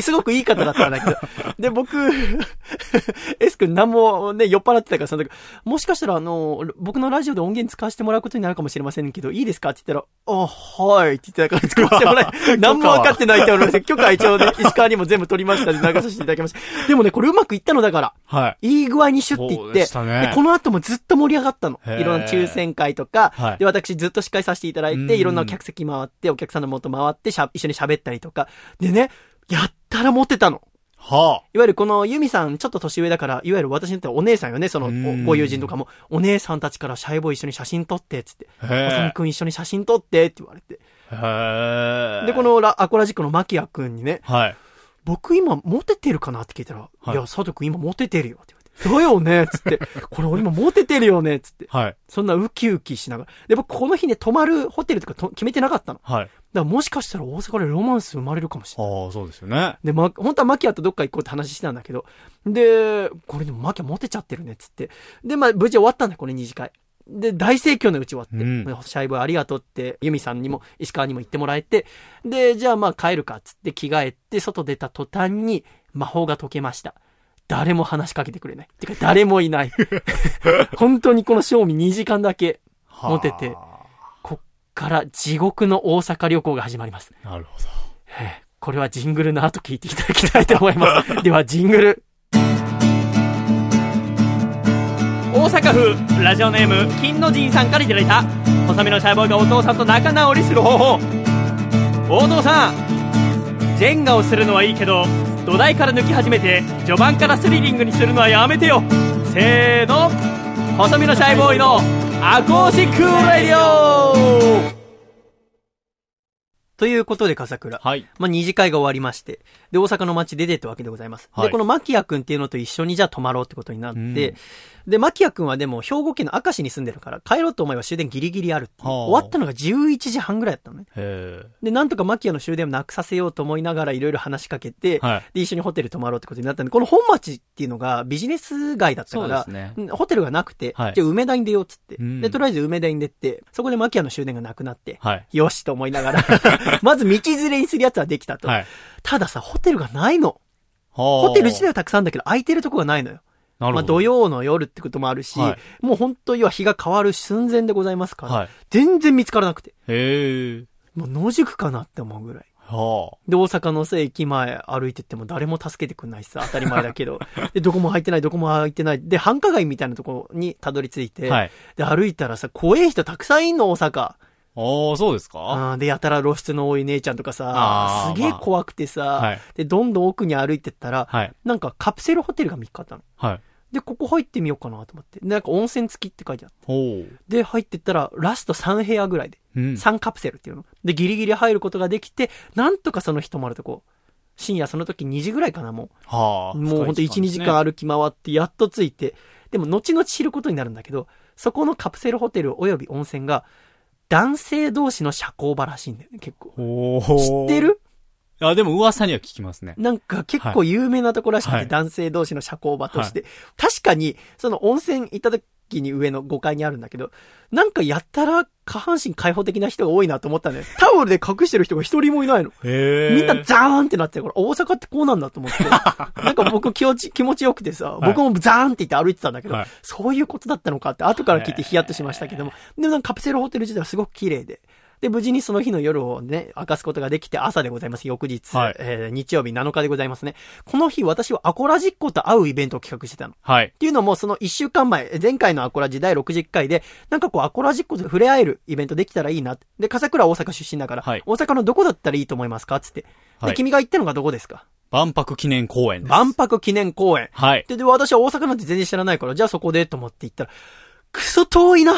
すごくいい方だったんだけど。で、僕、S 君何もね、酔っ払ってたから、その時、もしかしたらあの、僕のラジオで音源使わせてもらうことになるかもしれませんけど、いいですかって言ったら、あ、はいって言ってたから使わせてもらい、何も分かってないって思いました。許可一応ね、石川にも全部取りましたんで流させていただきました。でもね、これうまくいったのだから。はい。いい具合にシュッていって、ねでこの後もずっと盛り上がったの。いろんな抽選会とか、はいで、私ずっと司会させていただいて、うんいろんな客席回って、お客さんの元回ってしゃ、一緒に喋ったりとか。でね、やったらモテたの。はいわゆるこのユミさん、ちょっと年上だから、いわゆる私にとってはお姉さんよね、そのご友人とかも。お姉さんたちからシャイボーイ一緒に写真撮って、つって。あ。おさみへくん一緒に写真撮って、って言われて。え。へえ。で、こ、のラアコラジックのマキアくんにね、はい。僕今モテてるかなって聞いたら、はいい、や、佐藤くん今モテてるよって。だよね？つって。これ俺今モテてるよね？つって。はい。そんなウキウキしながら。で、僕この日ね、泊まるホテルとかと決めてなかったの。だかはい。らもしかしたら大阪でロマンス生まれるかもしれない。ああ、そうですよね。で、ま、本当はマキアとどっか行こうって話してたんだけど。で、これでもマキアモテちゃってるね、つって。で、まあ、無事終わったんだよ、これ二次会。で、大盛況のうち終わって、うんシャイボーイありがとうって、ユミさんにも、石川にも言ってもらえて、で、じゃあまあ帰るか、つって着替えて、外出た途端に魔法が解けました。誰も話しかけてくれない。てか、誰もいない。本当にこの賞味2時間だけ、モテてこっから地獄の大阪旅行が始まります。なるほど。ええこれはジングルの後聞いていただきたいと思います。では、ジングル。大阪府ラジオネーム金の神さんからいただいた細身のシャイボーイがお父さんと仲直りする方法お父さんジェンガをするのはいいけど土台から抜き始めて序盤からスリリングにするのはやめてよ。せーの。細身のシャイボーイのアコースティックレディオということで、笠倉。はい。まあ、二次会が終わりまして、で、大阪の街出てったわけでございます。はいで、このマキア君っていうのと一緒にじゃあ泊まろうってことになって、うんで、マキア君はでも兵庫県の明石に住んでるから、帰ろうと思えば終電ギリギリある終わったのが11時半ぐらいだったのね。へで、なんとかマキアの終電をなくさせようと思いながらいろいろ話しかけて、え。はい。で、一緒にホテル泊まろうってことになったんで、この本町っていうのがビジネス街だったから、ねうんホテルがなくて、はいじゃあ梅田に出ようっつって、うんで、とりあえず梅田に出て、そこでマキアの終電がなくなって、はい。よしと思いながら、まず道連れにするやつはできたと。はい。たださ、ホテルがないの。ホホテル自体はたくさんだけど、空いてるとこがないのよ。なるほど。まあ土曜の夜ってこともあるし、はもう本当には日が変わる寸前でございますから、はい。全然見つからなくて。もう野宿かなって思うぐらい。はで、大阪のさ、駅前歩いてっても誰も助けてくんないしさ、当たり前だけど。で、どこも入ってない、どこも入ってない。で、繁華街みたいなところにたどり着いて、あ。はい。で、歩いたらさ、怖い人たくさんいんの、大阪。ああ、そうですか？あーで、やたら露出の多い姉ちゃんとかさすげえ怖くてさ、はい。で、どんどん奥に歩いてったら、はい。なんかカプセルホテルが見つかったの。はい。で、ここ入ってみようかなと思って。で、なんか温泉付きって書いてあって。ほう。で、入ってったら、ラスト3部屋ぐらいで。うん。3カプセルっていうの。で、ギリギリ入ることができて、なんとかその日泊まるとこ。深夜その時2時ぐらいかな、もはあ。う。もうほんと1、2時間歩き回って、やっと着いて。でも、後々知ることになるんだけど、そこのカプセルホテル及び温泉が、男性同士の社交場らしいんだよね、結構。知ってる？あ、でも噂には聞きますね。なんか結構有名なところらしくて、はい男性同士の社交場として。確かに、その温泉行った時に上の5階にあるんだけど、なんかやったら下半身開放的な人が多いなと思ったんだよ。タオルで隠してる人が一人もいないの。みんなザーンってなってるから、大阪ってこうなんだと思って。なんか僕気持ち、気持ちよくてさ、い僕もザーンって言って歩いてたんだけど、はいそういうことだったのかって後から聞いてヒヤッとしましたけども、でもなんかカプセルホテル自体はすごく綺麗で、で、無事にその日の夜をね、明かすことができて朝でございます。翌日、はいえー日曜日7日でございますね。この日私はアコラジッコと会うイベントを企画してたの。っはい。ていうのも、その1週間前、前回のアコラジ第60回で、なんかこう、アコラジッコと触れ合えるイベントできたらいいな。で、笠倉は大阪出身だから、はい大阪のどこだったらいいと思いますか？つって。で、はい君が行ったのがどこですか？万博記念公園です。万博記念公園。はい。で、で、私は大阪なんて全然知らないから、じゃあそこでと思って行ったら、クソ遠いな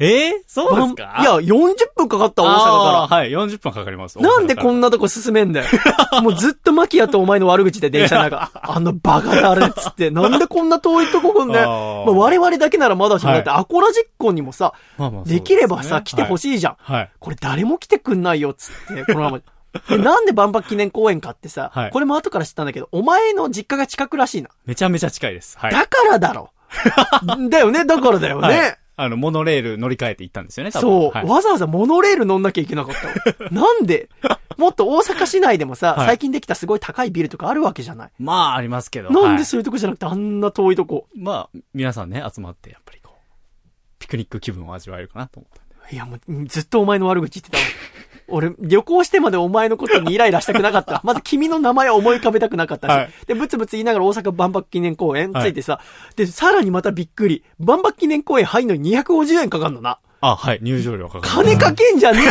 ええそうですか？いや、40分かかった、大阪かあーはい、40分かかります。ら。なんでこんんなとこ進めんだよ。もうずっとマキアとお前の悪口で電車の中。あのバカだあれっつって。なんでこんな遠いとこ来んだよ。あーまあ、我々だけならまだしも、はいだってアコラ実行にもさ、まあまあできればさ、来てほい。しいじゃん。はい。これ誰も来てくんないよ、つって、このまま。で、なんで万博記念公園かってさ、はいこれも後から知ったんだけど、お前の実家が近くらしいな。めちゃめちゃ近いです。はい。だからだろ。だよね、だからだよね。はいあの、モノレール乗り換えて行ったんですよね、多分そう、はいわざわざモノレール乗んなきゃいけなかったの。なんで？もっと大阪市内でもさ、はい最近できたすごい高いビルとかあるわけじゃない。まあ、ありますけど。なんはいでそういうとこじゃなくてあんな遠いとこ。まあ、皆さんね、集まって、やっぱりこう、ピクニック気分を味わえるかなと思った。いやもう、ずっとお前の悪口言ってたわ。俺、旅行してまでお前のことにイライラしたくなかった。まず君の名前を思い浮かべたくなかったし。はいで、ブツブツ言いながら大阪万博記念公園ついてさ、で、さらにまたびっくり。万博記念公園入んのに250円かかんのな。あ、はい、入場料かかる。金かけんじゃねえ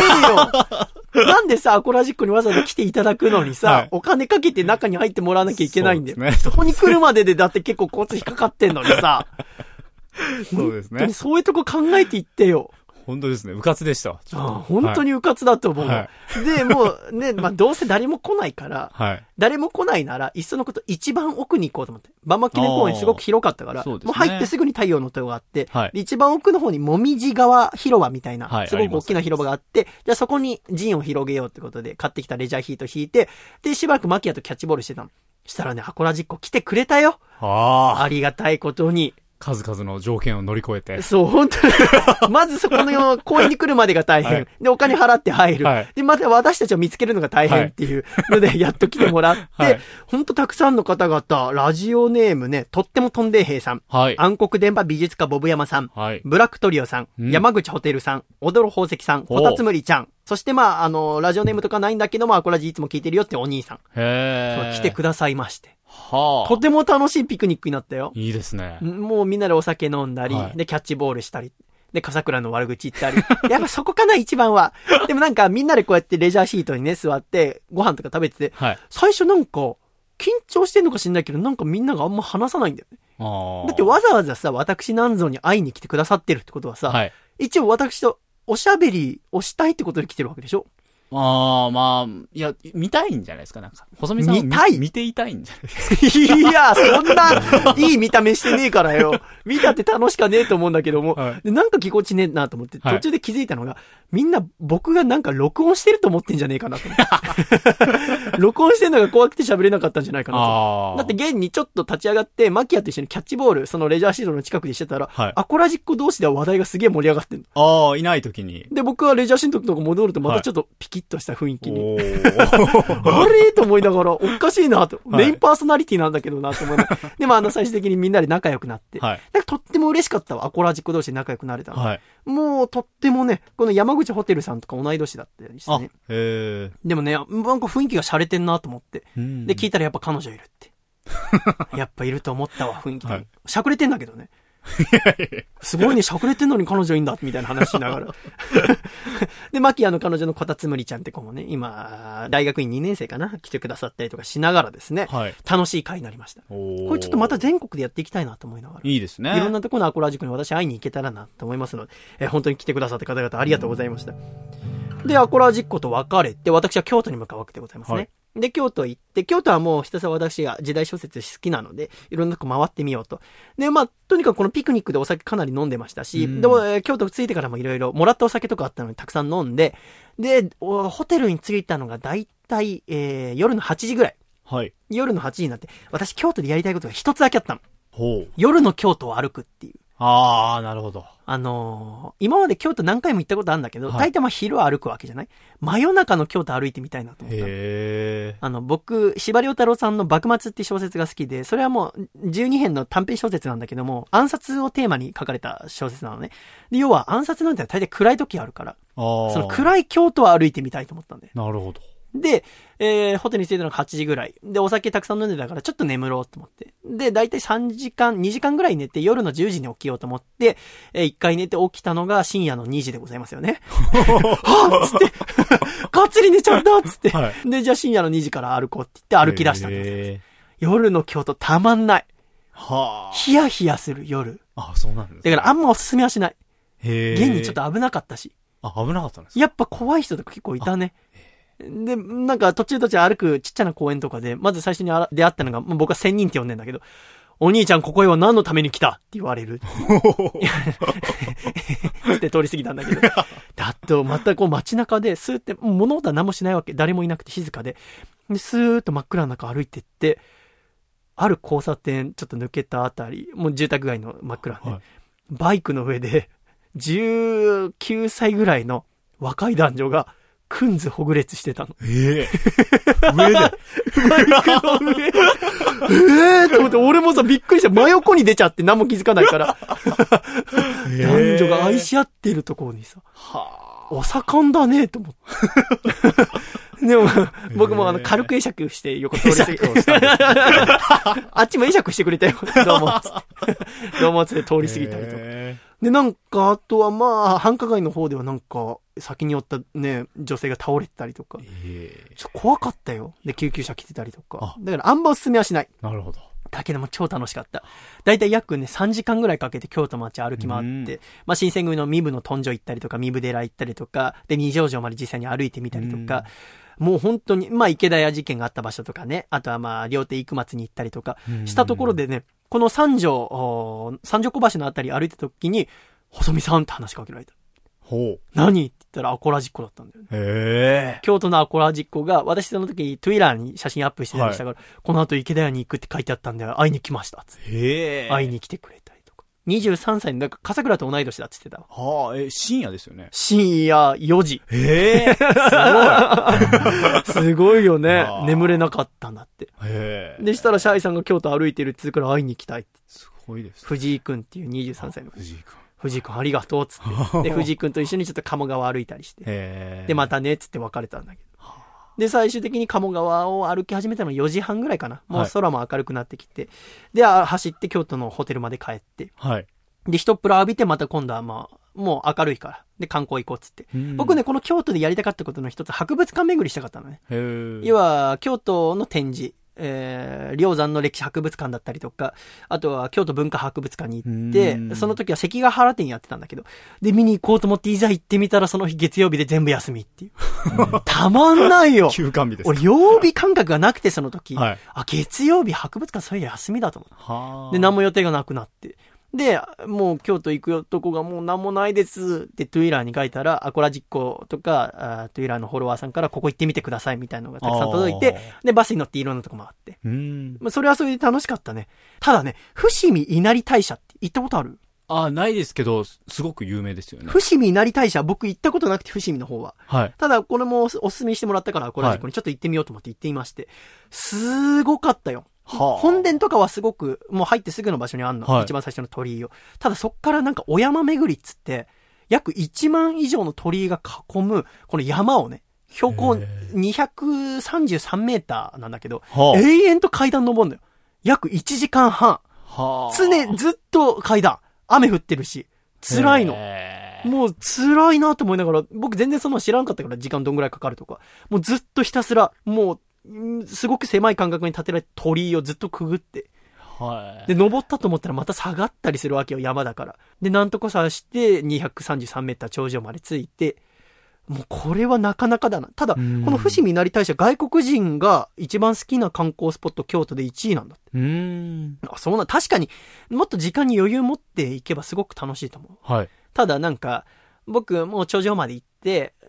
よ なんでさ、アコラジックにわざわざ来ていただくのにさ、はいお金かけて中に入ってもらわなきゃいけないんだよ。そねそこに来るまででだって結構交通費かかってんのにさ、そうですね。そういうとこ考えていってよ。本当ですね。部活でした本当に迂闊だと思うわ、はで、もうね、まあどうせ誰も来ないから、はい。誰も来ないなら、いっそのこと一番奥に行こうと思って。万博記念公園すごく広かったから、ねもう入ってすぐに太陽の塔があって、はいで一番奥の方にもみじ川広場みたいな、はいすごく大きな広場があって、じゃあそこに陣を広げようってことで、買ってきたレジャーヒート引いて、で、しばらくマキアとキャッチボールしてたの。したらね、アコラジッコ来てくれたよ。ああ。ありがたいことに。数々の条件を乗り越えて。そう、本当に。まずそこの公園に来るまでが大変。はいで、お金払って入る。はいで、また私たちを見つけるのが大変っていうので、やっと来てもらって、はい本当たくさんの方々、ラジオネームね、とっても飛んでいさん、はい。暗黒電波美術家ボブ山さん、はい。ブラックトリオさん、うん山口ホテルさん、踊る宝石さん、おこたつむりちゃん、そしてまあ、あの、ラジオネームとかないんだけども、アコラジいつも聞いてるよってお兄さん、へえ。来てくださいまして。はあ。とても楽しいピクニックになったよ。いいですね。もうみんなでお酒飲んだり、はいで、キャッチボールしたり、で、笠倉の悪口言ったり。やっぱそこかな、一番は。でもなんかみんなでこうやってレジャーシートにね、座って、ご飯とか食べてて、はい。最初なんか、緊張してんのか知んないけど、なんかみんながあんま話さないんだよね。ああ。だってわざわざさ、私なんぞに会いに来てくださってるってことはさ、はい。一応私とおしゃべりをしたいってことで来てるわけでしょああ、まあ、いや、見たいんじゃないですか、なんか。細見さんを見たい？見ていたいんじゃないですか。いや、そんな、いい見た目してねえからよ。見たって楽しかねえと思うんだけども、はいでなんかぎこちねえなと思って、はい途中で気づいたのが、みんな僕がなんか録音してると思ってんじゃねえかなと。録音してんのが怖くて喋れなかったんじゃないかなと。だって現にちょっと立ち上がって、マキアと一緒にキャッチボール、そのレジャーシートの近くでしてたら、はいアコラジッコ同士では話題がすげえ盛り上がってんの。ああ、いない時に。で、僕はレジャーシートのとこ戻るとまたちょっとピキッとした雰囲気に。おーあれと思いながら、おかしいなと。はいメインパーソナリティなんだけどなと思いながら。でもあの最終的にみんなで仲良くなって。はい。なんかとっても嬉しかったわ。アコラジック同士で仲良くなれたの。はい。もうとってもね、この山口ホテルさんとか同い年だったりしてあ、ねへ。え。でもね、なんか雰囲気が洒落てんなと思って。うんで、聞いたらやっぱ彼女いるって。やっぱいると思ったわ、雰囲気で。はいしゃくれてんだけどね。すごいね、しゃくれてんのに彼女いんだ、みたいな話しながら。で、マキアの彼女のこたつむりちゃんって子もね、今、大学院2年生かな来てくださったりとかしながらですね、はい。楽しい会になりました。これちょっとまた全国でやっていきたいなと思いながら。いいですね。いろんなところのアコラジックに私会いに行けたらなと思いますので、えー本当に来てくださった方々ありがとうございました。で、アコラジックと別れて、私は京都に向かうわけでございますね。はいで、京都行って、京都はもうひたすら私が時代小説好きなので、いろんなとこ回ってみようと。で、まあ、とにかくこのピクニックでお酒かなり飲んでましたし、うんで京都着いてからもいろいろ、もらったお酒とかあったのにたくさん飲んで、で、おホテルに着いたのがだいたい、えー夜の8時ぐらい。はい。夜の8時になって、私京都でやりたいことが一つだけあったの。ほう。夜の京都を歩くっていう。ああ、なるほど。あのー今まで京都何回も行ったことあるんだけど、はい大体まあ昼は歩くわけじゃない？真夜中の京都歩いてみたいなと思った。あの、僕、司馬遼太郎さんの幕末って小説が好きで、それはもう12編の短編小説なんだけども、暗殺をテーマに書かれた小説なのね。で、要は暗殺なんて大体暗い時あるから。その暗い京都を歩いてみたいと思ったんで。なるほど。で、えー、ホテルに着いたのが8時ぐらい。で、お酒たくさん飲んでたから、ちょっと眠ろうと思って。で、だいたい3時間、2時間ぐらい寝て、夜の10時に起きようと思って、えー、1回寝て起きたのが深夜の2時でございますよね。はっつって、がっつり寝ちゃったっつって。はで、じゃあ深夜の2時から歩こうって言って歩き出したんです。夜の京都たまんない。はヒヤヒヤする夜。あ。あ、そうなんですだからあんまおすすめはしない。へえ。現にちょっと危なかったし。あ、危なかったんですか？やっぱ怖い人とか結構いたね。で、なんか途中途中歩くちっちゃな公園とかで、まず最初に出会ったのが、もう僕は仙人って呼んでんだけど、お兄ちゃんここへは何のために来た？って言われる。つって通り過ぎたんだけど。だと、またこう街中で、スーって、物音は何もしないわけ。誰もいなくて静かで。で、スーッと真っ暗な中歩いてって、ある交差点、ちょっと抜けたあたり、もう住宅街の真っ暗で、はいバイクの上で、19歳ぐらいの若い男女が、くんずほぐれつしてたの。ええ上で。バイクの上。えーと思って、俺もさ、びっくりして、真横に出ちゃって何も気づかないから。男女が愛し合ってるところにさ、お盛んだね、と思って。でも、僕もあの、軽く会釈して横通り過ぎて。あっちも会釈してくれたよ。どうも。どうも、つって通り過ぎたりとか。えで、なんか、あとはまあ、繁華街の方ではなんか、先に寄ったね、女性が倒れてたりとか。えちょっと怖かったよ。で、救急車来てたりとかあ。だからあんまおすすめはしない。なるほど。だけども超楽しかった。だいたい約ね、3時間ぐらいかけて京都町歩き回うんって、まあ、新選組の身分の豚所行ったりとか、身分寺行ったりとか、で、二条城まで実際に歩いてみたりとか、もう本当に、まあ、池田屋事件があった場所とかね、あとはまあ、両手生松に行ったりとか、したところでね、この三条、お三条小橋のあたり歩いた時に、細見さんって話しかけられた。ほう。何？ったらアコラジッコだったんだよね。へえ。京都のアコラジッコが、私その時、トゥイラーに写真アップしてたりしたから、この後池田屋に行くって書いてあったんで、会いに来ました。つってへえ。会いに来てくれたりとか。23歳の、だから、笠倉と同い年だって言ってたわ。はあ、え、深夜ですよね。深夜4時。へえ。すごい よねあ。ー眠れなかったんだって。へえ。でしたら、シャイさんが京都歩いてるって言うから会いに行きたいって。すごいですね。藤井くんっていう23歳の。藤井君。藤井くんありがとうっつって。で、藤井くんと一緒にちょっと鴨川歩いたりして。で、またねっつって別れたんだけど。で、最終的に鴨川を歩き始めたのが4時半ぐらいかな。もう空も明るくなってきて。で、あ走って京都のホテルまで帰って。はい。で、一っ風呂浴びてまた今度はまあ、もう明るいから。で、観光行こうっつって。僕ね、この京都でやりたかったことの一つ、博物館巡りしたかったのね。要は、京都の展示、えー、龍山の歴史博物館だったりとか、あとは京都文化博物館に行ってう、んその時は関ヶ原展やってたんだけど、で、見に行こうと思って、いざ行ってみたらその日月曜日で全部休みっていう。たまんないよ。休館日ですか。俺、曜日感覚がなくて、その時。はいあ、月曜日博物館そういう休みだと思って。はあ。で、何も予定がなくなって。で、もう京都行くよとこがもう何もないですってトゥイラーに書いたら、アコラジッコとか、あトゥイラーのフォロワーさんからここ行ってみてくださいみたいなのがたくさん届いて、で、バスに乗っていろんなとこ回って。うん。まあそれはそれで楽しかったね。ただね、伏見稲荷大社って行ったことある？あ、ないですけど、すすごく有名ですよね。伏見稲荷大社僕行ったことなくて伏見の方は。はい。ただ、これもおすおすすめしてもらったから、アコラジッコにちょっと行ってみようと思って行ってみまして。すごかったよ。はあ本殿とかはすごく、もう入ってすぐの場所にあんの。はい一番最初の鳥居を。ただそっからなんかお山巡りっつって、約1万以上の鳥居が囲む、この山をね、標高へ233メーターなんだけど、はあ永遠と階段登るのよ。約1時間半。はあ。常、ずっと階段。雨降ってるし。辛いの。もう辛いなと思いながら、僕全然その知らんかったから時間どんぐらいかかるとか。もうずっとひたすら、もう、んすごく狭い間隔に建てられた鳥居をずっとくぐって。はい。で、登ったと思ったらまた下がったりするわけよ、山だから。で、なんとかさして233メーター頂上まで着いて、もうこれはなかなかだな。ただ、こうんの伏見稲荷大社、外国人が一番好きな観光スポット京都で1位なんだって。うーん。あ、そうなん、確かに、もっと時間に余裕持っていけばすごく楽しいと思う。はい。ただなんか、僕もう頂上まで行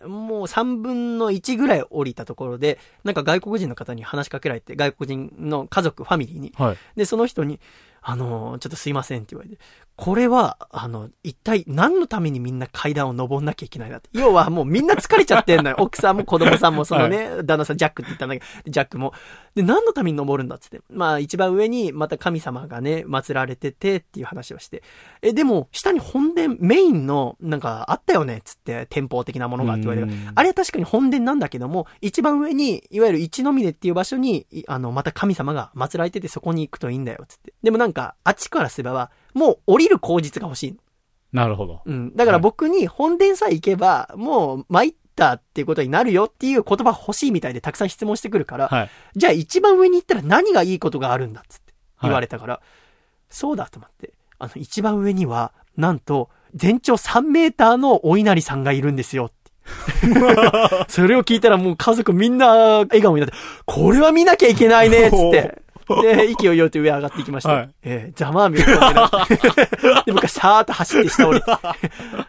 もう3分の1ぐらい降りたところで、なんか外国人の方に話しかけられて、外国人の家族、ファミリーに。はい。で、その人に、あのーちょっとすいませんって言われて、これは、あの、一体何のためにみんな階段を登んなきゃいけないなって。要はもうみんな疲れちゃってんのよ。奥さんも子供さんもそのね、旦那さんジャックって言ったんだけど、ジャックも。で、何のために登るんだっつって。まあ一番上にまた神様がね、祀られててっていう話をして。え、でも、下に本殿、メインの、なんかあったよねっつって、店舗的なものがって言われてうんあれは確かに本殿なんだけども、一番上に、いわゆる一の峰っていう場所に、いあの、また神様が祀られててそこに行くといいんだよ、つって。でもなんか、あっちからすれば、もう降りる口実が欲しいの。なるほど。うん。だから僕に本殿さえ行けば、もう参ったっていうことになるよっていう言葉欲しいみたいでたくさん質問してくるから、はい。じゃあ一番上に行ったら何がいいことがあるんだっつって言われたから、そうだと思って。あの、一番上には、なんと、全長3メーターのお稲荷さんがいるんですよ。それを聞いたらもう家族みんな笑顔になって、これは見なきゃいけないねっつって。で、息をよって上上がっていきました。はいえーざまあみろってなって。で、僕はさーっと走って下降りて。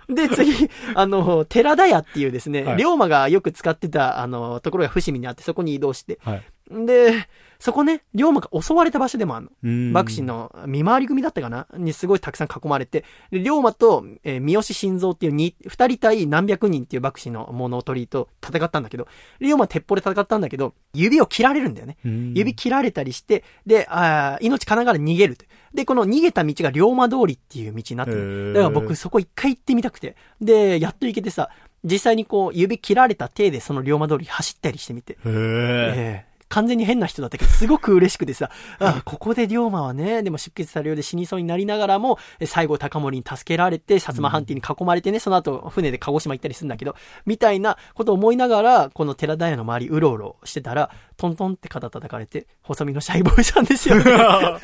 で、次、あの、寺田屋っていうですね、はい龍馬がよく使ってた、あの、ところが伏見にあって、そこに移動して、はい。で、そこね、龍馬が襲われた場所でもあるの。うん幕臣の見回り組だったかな？にすごいたくさん囲まれて、で、龍馬と、えー三好晋三っていうに二人対何百人っていう幕臣の物取りと戦ったんだけど、龍馬鉄砲で戦ったんだけど、指を切られるんだよね。うん指切られたりして、で、あー命かながら逃げると。で、この逃げた道が龍馬通りっていう道になってへる。ーだから僕そこ一回行ってみたくて。で、やっと行けてさ、実際にこう指切られた手でその龍馬通り走ったりしてみて。へえ。ええ完全に変な人だったけど、すごく嬉しくてさ、あここで龍馬はね、でも出血多量で死にそうになりながらも、え最後高森に助けられて、薩摩藩邸に囲まれてね、その後船で鹿児島行ったりするんだけど、みたいなことを思いながら、この寺田屋の周りうろうろしてたら、トントンって肩叩かれて、細身のシャイボーイさんですよ、ね。あ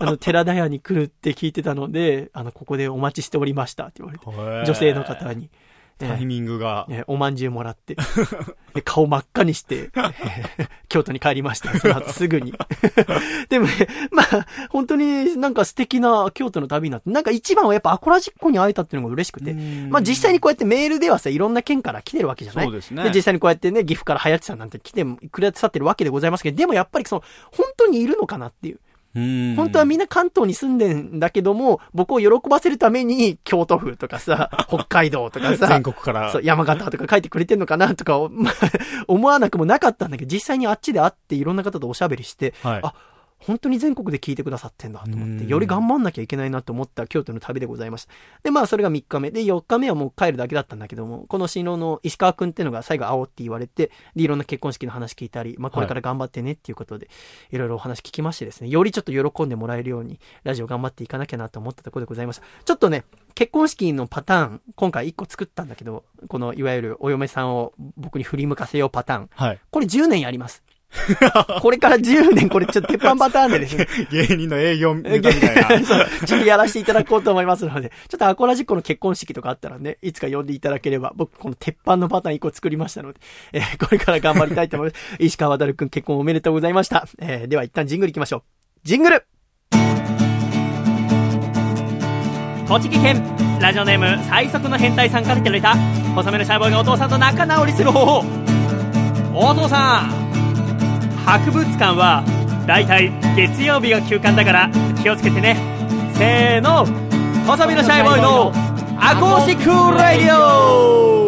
の、寺田屋に来るって聞いてたので、あの、ここでお待ちしておりましたって言われて、女性の方に。ええタイミングが。ね、おまんじゅうもらって、で顔真っ赤にして、え ー 京都に帰りました。その後すぐに。でもね、まあ、本当になんか素敵な京都の旅になって、なんか一番はやっぱアコラジッコに会えたっていうのが嬉しくて、まあ実際にこうやってメールではさ、いろんな県から来てるわけじゃないそうですね実際にこうやってね、岐阜から早地さんなんて来てくださってるわけでございますけど、でもやっぱりその、本当にいるのかなっていう。本本当はみんな関東に住んでんだけども、僕を喜ばせるために、京都府とかさ、北海道とかさ、全国から。そう、山形とか書いてくれてんのかなとか、まあ、思わなくもなかったんだけど、実際にあっちで会っていろんな方とおしゃべりして、はい。あ、本当に全国で聞いてくださってんだと思って、うんより頑張んなきゃいけないなと思った京都の旅でございました。で、まあ、それが3日目。で、4日目はもう帰るだけだったんだけども、この新郎の石川くんっていうのが最後会おうって言われて、で、いろんな結婚式の話聞いたり、まあ、これから頑張ってねっていうことで、いろいろお話聞きましてですね、よりちょっと喜んでもらえるように、ラジオ頑張っていかなきゃなと思ったところでございました。ちょっとね、結婚式のパターン、今回1個作ったんだけど、この、いわゆるお嫁さんを僕に振り向かせようパターン。はい。これ10年やります。これから10年、これちょっと鉄板パターンでですね、芸人の営業みたいな。そうちょっとやらせていただこうと思いますので、ちょっとアコラジッコの結婚式とかあったらね、いつか呼んでいただければ、僕この鉄板のパターン1個作りましたので、えーこれから頑張りたいと思います。石川渡くん結婚おめでとうございました。えーでは一旦ジングル行きましょう。ジングル栃木県ラジオネーム最速の変態さんからいただいた細めのシャイボーイがお父さんと仲直りする方法お父さん博物館はだいたい月曜日が休館だから気をつけてね。せーの。細身のシャイボーイのアコースティックラディオ。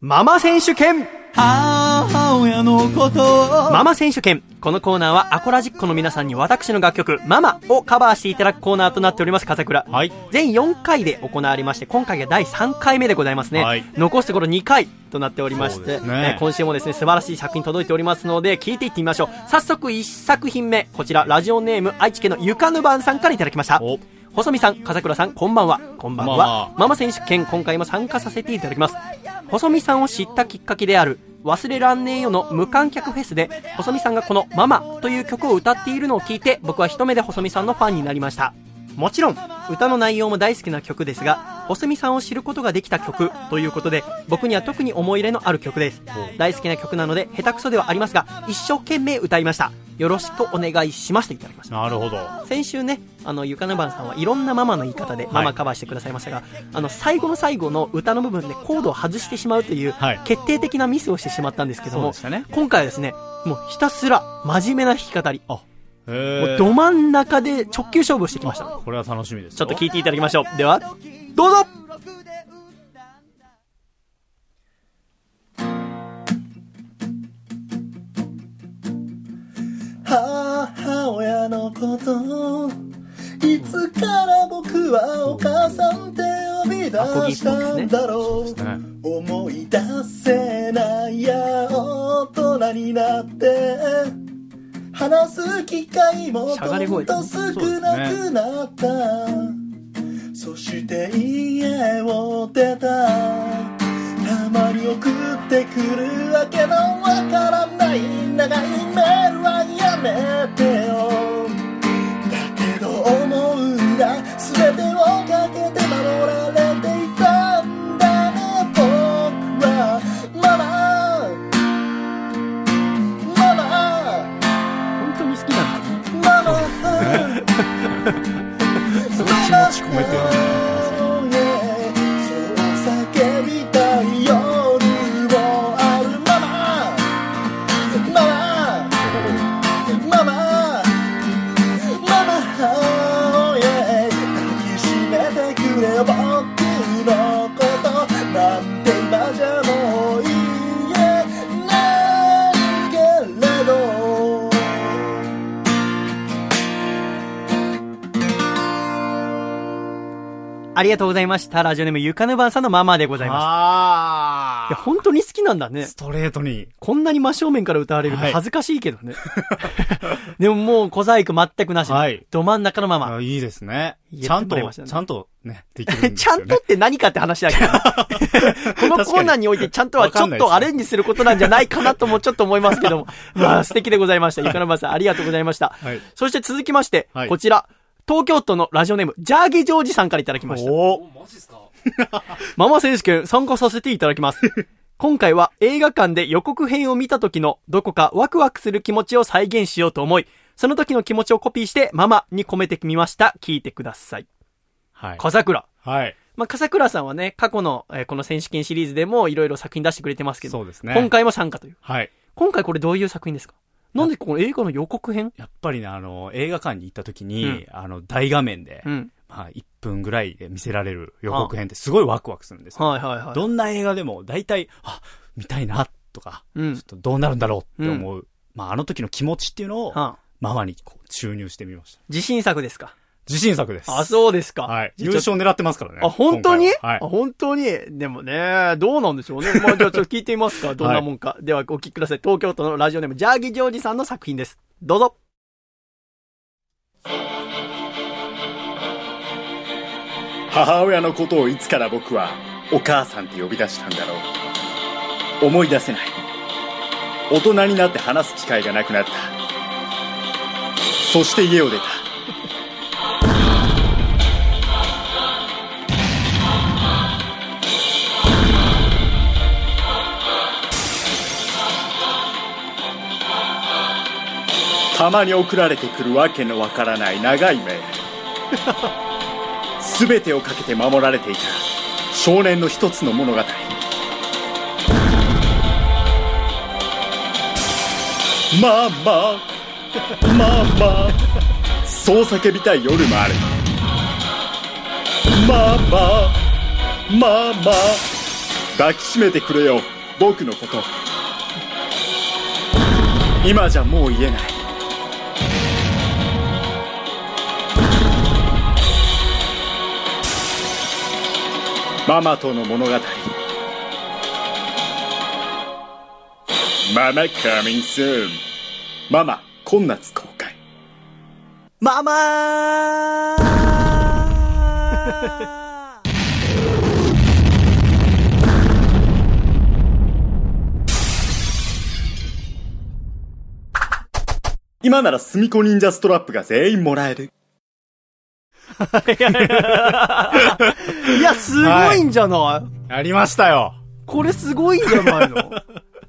ママ選手権。母親のことママ選手権。このコーナーはアコラジッコの皆さんに私の楽曲、ママをカバーしていただくコーナーとなっております、笠倉。はい。全4回で行われまして、今回が第3回目でございますね。はい残すところ2回となっておりまして、ねえー今週もですね、素晴らしい作品届いておりますので、聞いていってみましょう。早速1作品目、こちら、ラジオネーム、愛知県のゆかぬばんさんからいただきました。お、細見さん、笠倉さん。こんばんは。こんばんはママ選手権、今回も参加させていただきます。細見さんを知ったきっかけである、忘れらんねえよの無観客フェスで、細見さんがこのママという曲を歌っているのを聞いて、僕は一目で細見さんのファンになりました。もちろん、歌の内容も大好きな曲ですが、細見さんを知ることができた曲ということで、僕には特に思い入れのある曲です。大好きな曲なので、下手くそではありますが、一生懸命歌いました。よろしくお願いしますといただきました。なるほど。先週ね、あの、ゆかなばんさんはいろんなママの言い方でママカバーしてくださいましたが、あの、最後の最後の歌の部分でコードを外してしまうというはい、決定的なミスをしてしまったんですけども、そうでしたね今回はですね、もうひたすら真面目な弾き語り、あ、もへうど真ん中で直球勝負をしてきました。これは楽しみですちょっと聞いていただきましょう。では、どうぞ母親のこといつから僕はお母さんって呼び出したんだろうね。思い出せないや大人になって話す機会もどんどん少なくなった。そして家を出た。たまに送ってくるわけのわからない長いメールはやめてよ。だけど思うんだ全てをかけて守ら気ありがとうございました。ラジオネームゆかぬばんさんのママでございました。あいや、本当に好きなんだねス。トレートに。こんなに真正面から歌われるのはい恥ずかしいけどね。でももう小細工全くなし。はいど真ん中のまま。あいいですね。ちゃんと、ねちゃんとね、できるんです ちゃ。んとって何かって話だけど。このコーナーにおいてちゃんとはちょっとアレンジすることなんじゃないかなともちょっと思いますけども。まあ素敵でございました。ゆかのばさんありがとうございました。はい。そして続きまして、はいこちら、東京都のラジオネーム、ジャーギジョージさんからいただきました。お ママ選手権参加させていただきます。今回は映画館で予告編を見た時のどこかワクワクする気持ちを再現しようと思い、その時の気持ちをコピーしてママに込めてみました。聞いてください。はい。笠倉。はい。まあ、笠倉さんはね、過去の、えーこの選手権シリーズでもいろいろ作品出してくれてますけど、そうですね。今回も参加という。はい。今回これどういう作品ですか？なんでこの映画の予告編？やっぱりね、あの、映画館に行った時に、うんあの、大画面で、うん。まあ、1分ぐらいで見せられる予告編ってすごいワクワクするんですよ。はいはいはい。どんな映画でも、大体、あ、見たいな、とか、うんちょっ。とどうなるんだろうって思う。まあ、あの時の気持ちっていうのを、はあ、ママにこう注入してみました。自信作ですか？自信作です。あ、そうですか。はい。優勝狙ってますからね。あ、本当に、今回はあ、本当に？でもね、どうなんでしょうね。まあ、じゃあちょっと聞いてみますか。どんなもんか。では、お聞きください。東京都のラジオネーム、ジャーギジョージさんの作品です。どうぞ。母親のことをいつから僕はお母さんって呼び出したんだろう思い出せない大人になって話す機会がなくなったそして家を出たたまに送られてくるわけのわからない長いメール全てをかけて守られていた少年の一つの物語。ママママそう叫びたい夜もある。ママママ抱きしめてくれよ僕のこと。今じゃもう言えないママとの物語。ママ coming soon ママ今夏公開。ママ 今ならすみこ忍者ストラップが全員もらえるいやいやいや、すごいんじゃない、やりましたよ。これすごいんじゃないの？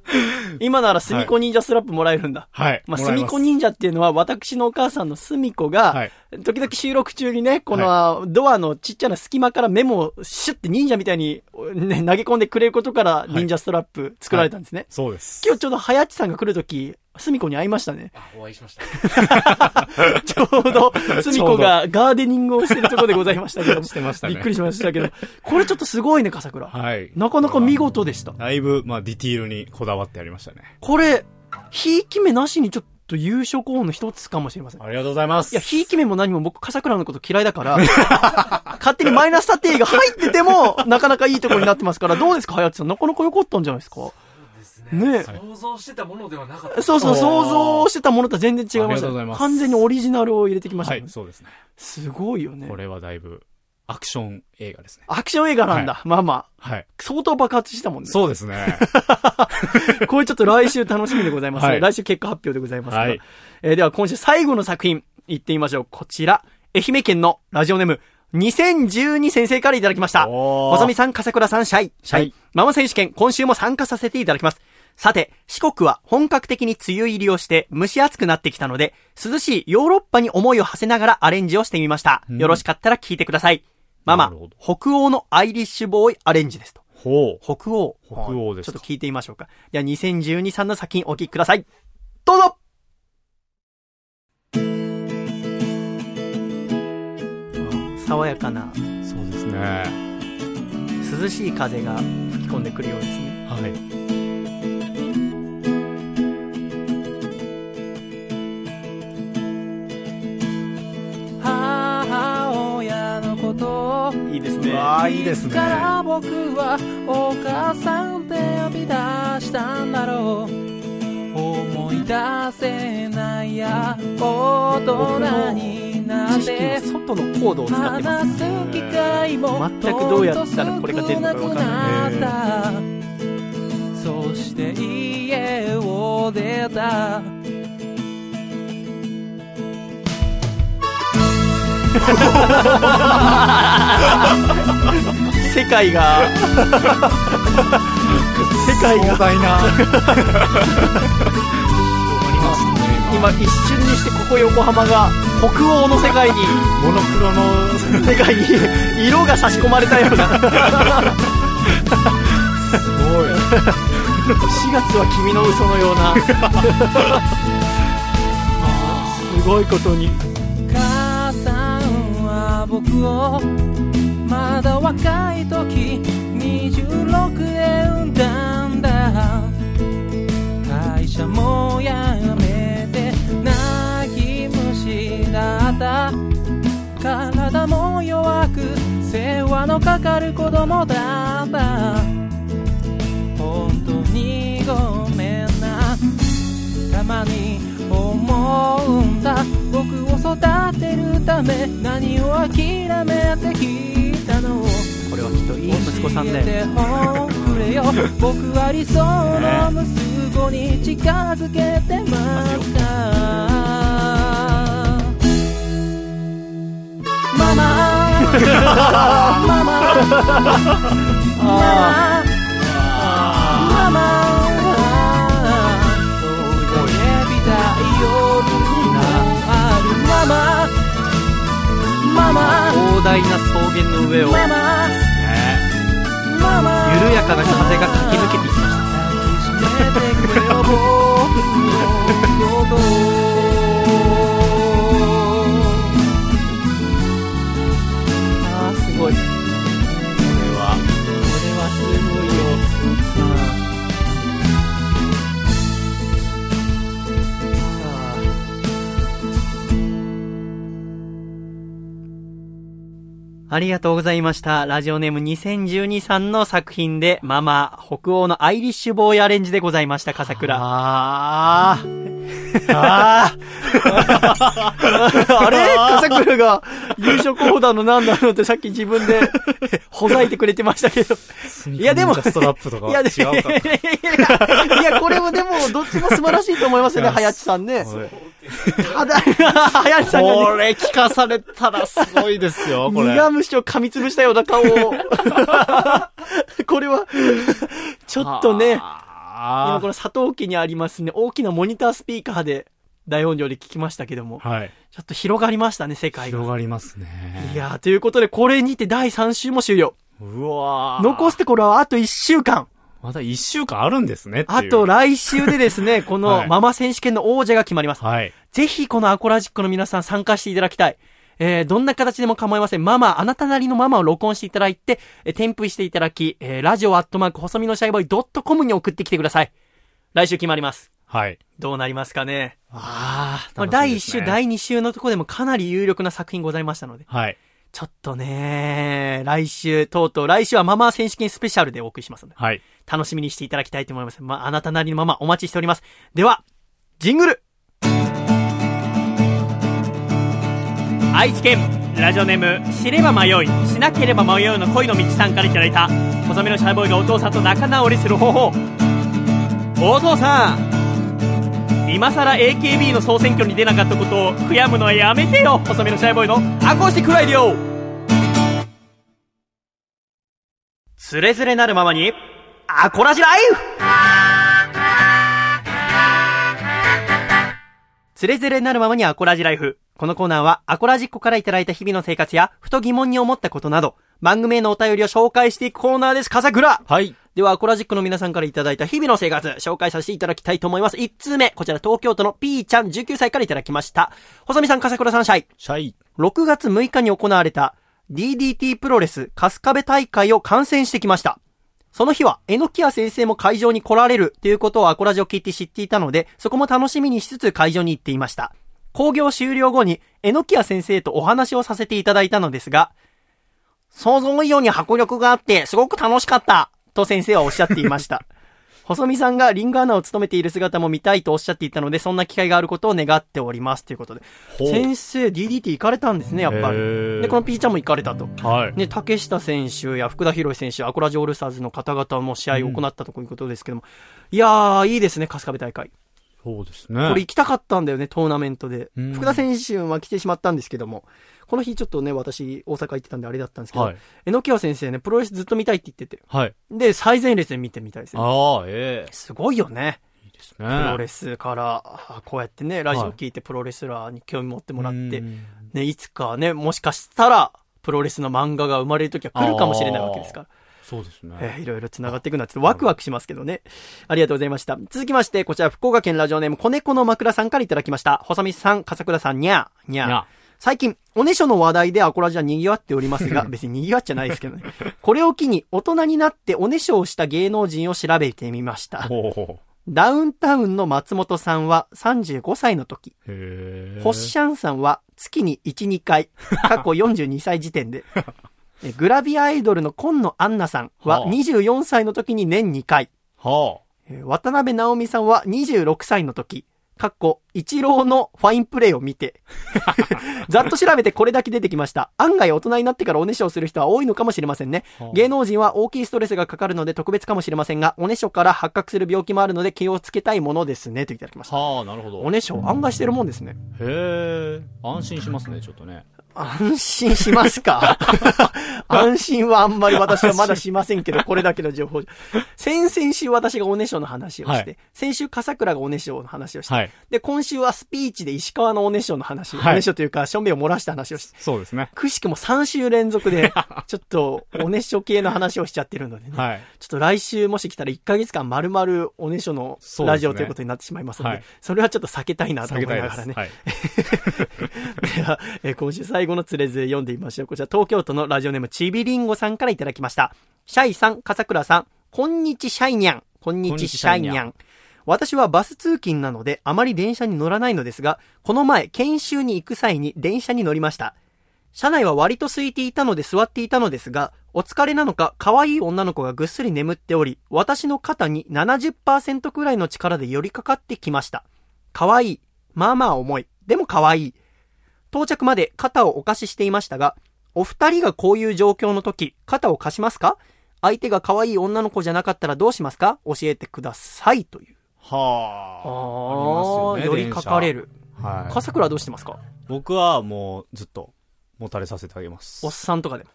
今ならスミコ忍者スラップもらえるんだ。はい。まあ、すすみこ忍者っていうのは、私のお母さんのすみこが、はい。時々収録中にね、この、ドアのちっちゃな隙間からメモをシュッて忍者みたいに、ね、投げ込んでくれることから、忍者ストラップ作られたんですね。そうです。今日ちょうどはやっちさんが来るとき、すみこに会いましたね。あ、お会いしました。ちょうど、すみこがガーデニングをしてるところでございましたけども。してましたねびっくりしましたけど。これちょっとすごいね、笠倉。はい。なかなか見事でした。だいぶ、まあ、ディティールにこだわってやりましたね。これ、ひいき目なしにちょっと優勝候補の一つかもしれません。ありがとうございます。いや、ひいき目も何も僕、笠倉のこと嫌いだから、勝手にマイナス査定が入ってても、なかなかいいところになってますから、どうですか、はやつさん。なかなか良かったんじゃないですか？ですね想像してたものではなかった。そうそう、想像してたものとは全然違いましたね。ありがとうございます完全にオリジナルを入れてきましたね、はい、そうですね。すごいよねこ。れはだいぶ、アクション映画ですね。アクション映画なんだ。まあまあ。はい。相当爆発したもんね。そうですね。これちょっと来週楽しみでございます、ねはい来週結果発表でございますから。はいえーでは今週最後の作品、行ってみましょう。こちら、愛媛県のラジオネーム、2012先生からいただきました。おさみさん、笠倉さん、シャイ。シャイ。はいママ選手権、今週も参加させていただきます。さて、四国は本格的に梅雨入りをして蒸し暑くなってきたので、涼しいヨーロッパに思いを馳せながらアレンジをしてみました。うんよろしかったら聞いてください。ママ北欧のアイリッシュボーイアレンジですと。ほう。北欧。北欧ですかちょっと聞いてみましょうか。では、2012さんの作品お聞きください。どうぞ爽やかな、そうですね。涼しい風が吹き込んでくるようですね。はい。あ、いいですね。から僕はお母さんって呼び出したんだろう思い出せないや大人になっ知識て外のコードを使ってます。話す機会も全くどうやったらこれが出るのかわかんないなくなったそして家を出た世界が、世界が、壮大な。今一瞬にしてここ横浜が北欧の世界に、モノクロの、世界に色が差し込まれたような。すごい。4月は君の嘘のような。すごいことに僕をまだ若い時26で産んだんだ。会社も辞めて泣き虫だった。体も弱く世話のかかる子供だった。本当にごめんな。たまに思うんだ僕を育てるため何を諦めてきたの。これはきっといい息子さんだよ教えておくれよ僕は理想の息子に近づけてますかマ。ママ。ママ。ママママ。広大な草原の上を。ママ。ママ。緩やかな風ありがとうございました。ラジオネーム2012さんの作品で、ママ、北欧のアイリッシュボーイアレンジでございました、笠倉。あー。ああれ？笠倉が優勝候補だのなんだのってさっき自分で ほざいてくれてましたけど。ー。いやでもストラップとか いや。いや、これもでも、どっちも素晴らしいと思いますよね、はやちさんね。はいただ、はやちさんこがね、れ聞かされたらすごいですよ、これ。苦虫を噛みつぶしたような顔を。これは、ちょっとね、今あこの佐藤家にありますね、大きなモニタースピーカーで大音量で聞きましたけども、ーはい。ちょっと広がりましたね、世界が。広がりますね。いやー、ということで、これにて第3週も終了。うわー残すところはあと1週間。まだ一週間あるんですね。あと来週でですね、こはいのママ選手権の王者が決まります。はい。ぜひこのアコラジックの皆さん参加していただきたい。えー、どんな形でも構いません。ママ、あなたなりのママを録音していただいて、えー添付していただき、えー、ラジオアットマーク、細身のシャイボーイドットコムに送ってきてください。来週決まります。はい。どうなりますかね。あまあ、第1週、第2週のところでもかなり有力な作品ございましたので、はい。ちょっとね、来週、とうとう、来週はママ選手権スペシャルでお送りしますので、はい。楽しみにしていただきたいと思います。まあ、あなたなりのママお待ちしております。では、ジングル愛知県ラジオネーム知れば迷いしなければ迷うの恋の道さんからいただいた細身のシャイボーイがお父さんと仲直りする方法お父さん今さら AKB の総選挙に出なかったことを悔やむのはやめてよ細身のシャイボーイのアコースティックライディオつれづれなるままにアコラジライフつれづれなるままにアコラジライフ。このコーナーは、アコラジッコからいただいた日々の生活や、ふと疑問に思ったことなど、番組へのお便りを紹介していくコーナーです。笠倉はい。では、アコラジックの皆さんからいただいた日々の生活、紹介させていただきたいと思います。1通目、こちら東京都の P ちゃん19歳からいただきました。細見さん、笠倉さん、シャイ。シャイ。6月6日に行われた DDT プロレス春日部大会を観戦してきました。その日は、えのきや先生も会場に来られるということをアコラジを聞いて知っていたので、そこも楽しみにしつつ会場に行っていました。工業終了後に、えのきや先生とお話をさせていただいたのですが、想像以上に迫力があって、すごく楽しかった。と先生はおっしゃっていました。細見さんがリングアナを務めている姿も見たいとおっしゃっていたので、そんな機会があることを願っております。ということで。先生、DDT 行かれたんですね、やっぱへり。ーで、このピーちゃんも行かれたと。はい。ね、竹下選手や福田博選手、アコラジオールスターズの方々も試合を行ったということですけども。いやー、いいですね、春日部大会。そうですね。これ行きたかったんだよね、トーナメントでうん。福田選手は来てしまったんですけども、この日ちょっとね、私、大阪行ってたんであれだったんですけど、はい。えのきわ先生ね、プロレスずっと見たいって言ってて。はい。で、最前列で見てみたいですね。ああ、ええすごいよね。いいですプね。ロレスから、あこうやってね、ラジオ聞いてプロレスラーに興味持ってもらって、うんね、いつかね、もしかしたら、プロレスの漫画が生まれる時は来るかもしれないわけですから。そうですね。えーいろいろ繋がっていくのはちょっとワクワクしますけどね。ありがとうございました。続きまして、こちら福岡県ラジオネーム、子猫の枕さんからいただきました。細見さん、笠倉さん、にゃー、にゃー。最近、おねしょの話題でアコラジは賑わっておりますが、別に賑わっちゃないですけどね。これを機に、大人になっておねしょをした芸能人を調べてみました。ダウンタウンの松本さんは35歳の時。ホッシャンさんは月に1、2回、過去42歳時点で、えグラビアアイドルの今野アンナさんははあ。24歳の時に年2回、はえー渡辺直美さんは26歳の時、かっこ、一郎のファインプレイを見て、ざっと調べてこれだけ出てきました。案外大人になってからおねしょをする人は多いのかもしれませんね。はあ芸能人は大きいストレスがかかるので特別かもしれませんが、おねしょから発覚する病気もあるので気をつけたいものですね、といただきましあ。た。はあ、なるほど。おねしょ案外してるもんですね。へえ。安心しますね、ちょっとね。安心しますか？安心はあんまり私はまだしませんけど、これだけの情報。先々週私がおねしょの話をして、はい先週笠倉がおねしょの話をして、はい。で、今週はスピーチで石川のおねしょの話、はいおねしょというか、しょんべんを漏らした話をして、そうですね。くしくも3週連続で、ちょっと、おねしょ系の話をしちゃってるのでね。はい。ちょっと来週もし来たら1ヶ月間丸々おねしょのラジオということになってしまいますので、はいそれはちょっと避けたいなと思いないがらね。はい。今週最後のつれず読んでみましょう。こちら東京都のラジオネームちびりんごさんからいただきました。シャイさん、笠倉さん、こんにちシャイニャン。こんにちシャイニャン。私はバス通勤なのであまり電車に乗らないのですが、この前研修に行く際に電車に乗りました。車内は割と空いていたので座っていたのですが、お疲れなのか可愛い女の子がぐっすり眠っており、私の肩に70%くらいの力で寄りかかってきました。可愛い。まあまあ重い。でも可愛い。到着まで肩をお貸ししていましたが、お二人がこういう状況の時、肩を貸しますか？相手が可愛い女の子じゃなかったらどうしますか？教えてください。という。はあ。ありますよね。寄りかかれる。はい。笠倉はどうしてますか？僕はもうずっと持たれさせてあげますおっ。さんとかでも。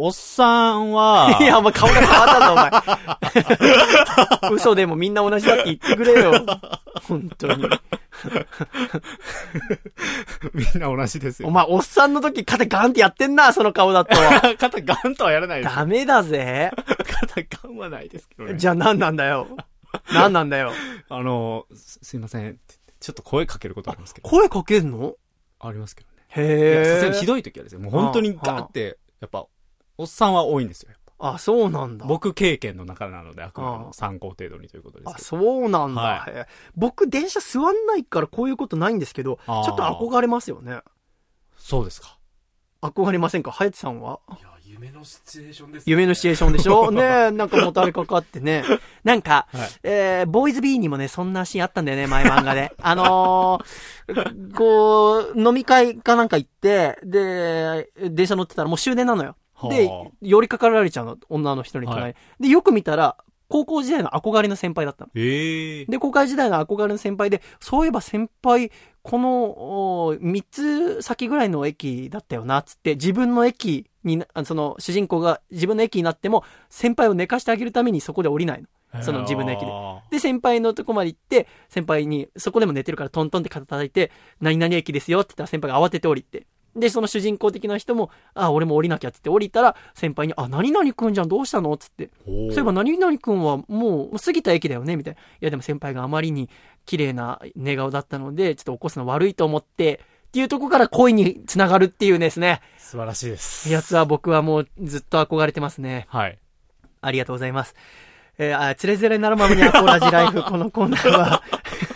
おっさんは、いや、お前顔が変わったぞ、お前。嘘でもみんな同じだって言ってくれよ。本当に。みんな同じですよ。お前、おっさんの時肩ガンってやってんな、その顔だと。肩ガンとはやらないです。ダメだぜ。肩ガンはないですけどね。じゃあ何なんだよ。何なんだよ。あの、すすいません。ちょっと声かけることありますけど。声かけんの？ありますけどね。へえ。さすがにひどい時はですね、もう本当にガーって、やっぱ、おっさんは多いんですよ。あ、そうなんだ。僕経験の中なので、あくまであも参考程度にということですあ、けど。そうなんだ。はい僕、電車座んないからこういうことないんですけど、ちょっと憧れますよね。そうですか。憧れませんか？ハヤテさんは？いや、夢のシチュエーションです、夢のシチュエーションでしょ？ねえ、なんかもたれかかってね。なんか、はいえー、ボーイズビーにもね、そんなシーンあったんだよね、前漫画で。あのー、こう、飲み会かなんか行って、で、電車乗ってたらもう終電なのよ。ではあ、寄りかかられちゃうの、女の人に隣に、はいで、よく見たら、高校時代の憧れの先輩だったの。ええで、高校時代の憧れの先輩で、そういえば先輩、この、お三つ先ぐらいの駅だったよな、つって、自分の駅にその、主人公が自分の駅になっても、先輩を寝かしてあげるためにそこで降りないの。その自分の駅で。あで、先輩のとこまで行って、先輩に、そこでも寝てるからトントンって肩叩いて、何々駅ですよって言ったら先輩が慌てて降りて。で、その主人公的な人も、あ、俺も降りなきゃって言って降りたら、先輩に、あ、何々くんじゃん、どうしたのつって。ーそういえば何々くんはもう過ぎた駅だよねみたいな。いやでも先輩があまりに綺麗な寝顔だったので、ちょっと起こすの悪いと思って、っていうとこから恋につながるっていうですね。素晴らしいです。やつは僕はもうずっと憧れてますね。はい。ありがとうございます。えー、あ、つれづれなるままにアコラジライフ、このコーナーは、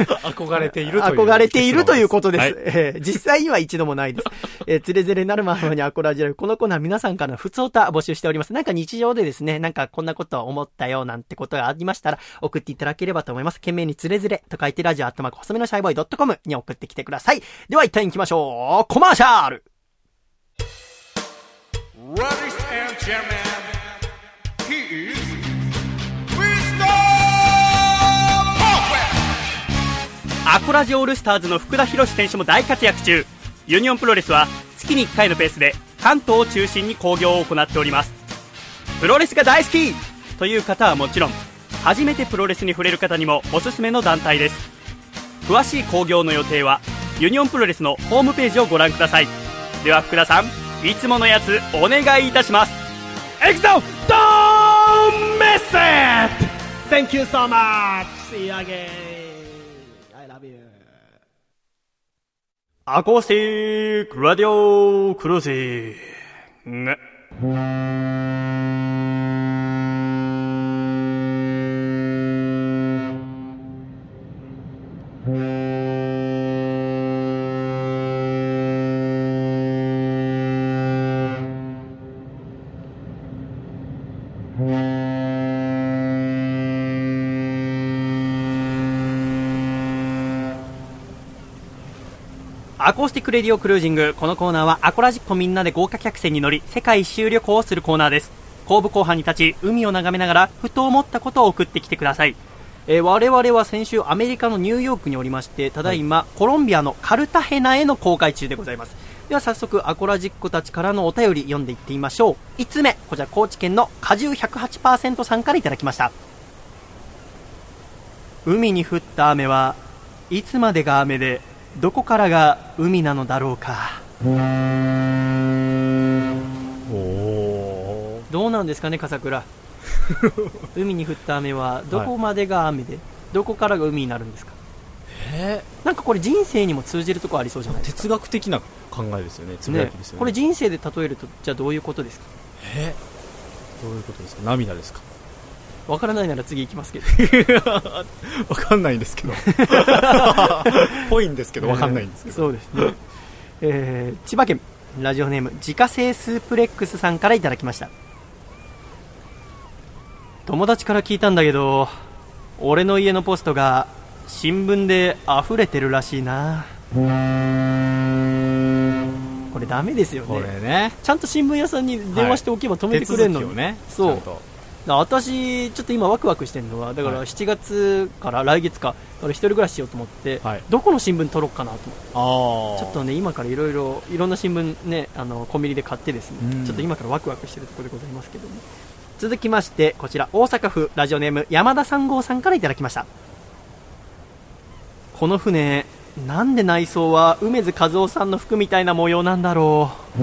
憧れているという。憧れているということです。はいえー実際には一度もないです。えー、つれづれなるままにアコラジオ。このコーナー皆さんからの普通歌募集しております。なんか日常でですね、なんかこんなことを思ったよなんてことがありましたら、送っていただければと思います。懸命につれづれと書いてラジオアットマーク細めのシャイボーイ .com に送ってきてください。では一旦行きましょう。コマーシャル Ladies and gentlemen, アコラジオールスターズの福田博選手も大活躍中ユニオンプロレスは月に1回のペースで関東を中心に興行を行っておりますプロレスが大好きという方はもちろん初めてプロレスに触れる方にもおすすめの団体です詳しい興行の予定はユニオンプロレスのホームページをご覧くださいでは福田さんいつものやつお願いいたします Exo, don't miss it! Thank you so much! See you again! アコースティックラディオクルージーね。アコースティックレディオクルージング。このコーナーはアコラジッコみんなで豪華客船に乗り、世界一周旅行をするコーナーです。後部後半に立ち、海を眺めながら、ふと思ったことを送ってきてください。えー我々は先週アメリカのニューヨークにおりまして、ただいま、コロンビアのカルタヘナへの公開中でございます。では早速、アコラジッコたちからのお便り読んでいってみましょう。5つ目、こちら高知県の果汁108%さんからいただきました。海に降った雨はいつまでが雨でどこからが海なのだろうか。おどうなんですかね笠倉。海に降った雨はどこまでが雨で、どこからが海になるんですか？えなんかこれ人生にも通じるとこありそうじゃないですか。哲学的な考えですよねつぶやきですよね。これ人生で例えるとじゃあどういうことですか？えどういうことですか？涙ですか？わからないなら次行きますけど。わかんないんですけど。ぽいんですけどわかんないんですけど、そうですね、えー千葉県ラジオネーム自家製スープレックスさんからいただきました。友達から聞いたんだけど俺の家のポストが新聞で溢れてるらしいな。これダメですよこねれね。ちゃんと新聞屋さんに電話しておけば止めてくれるのに、手続きをねそう私、ちょっと今ワクワクしてるのはだからはい。7月から来月か俺一人暮らししようと思って、はい。どこの新聞取ろうかなと思って。ちょっとね今からいろいろいろんな新聞ねあのコンビニで買ってですね、うん。ちょっと今からワクワクしてるところでございますけどね続きましてこちら大阪府ラジオネーム山田三号さんからいただきました。この船なんで内装は梅津和夫さんの服みたいな模様なんだろう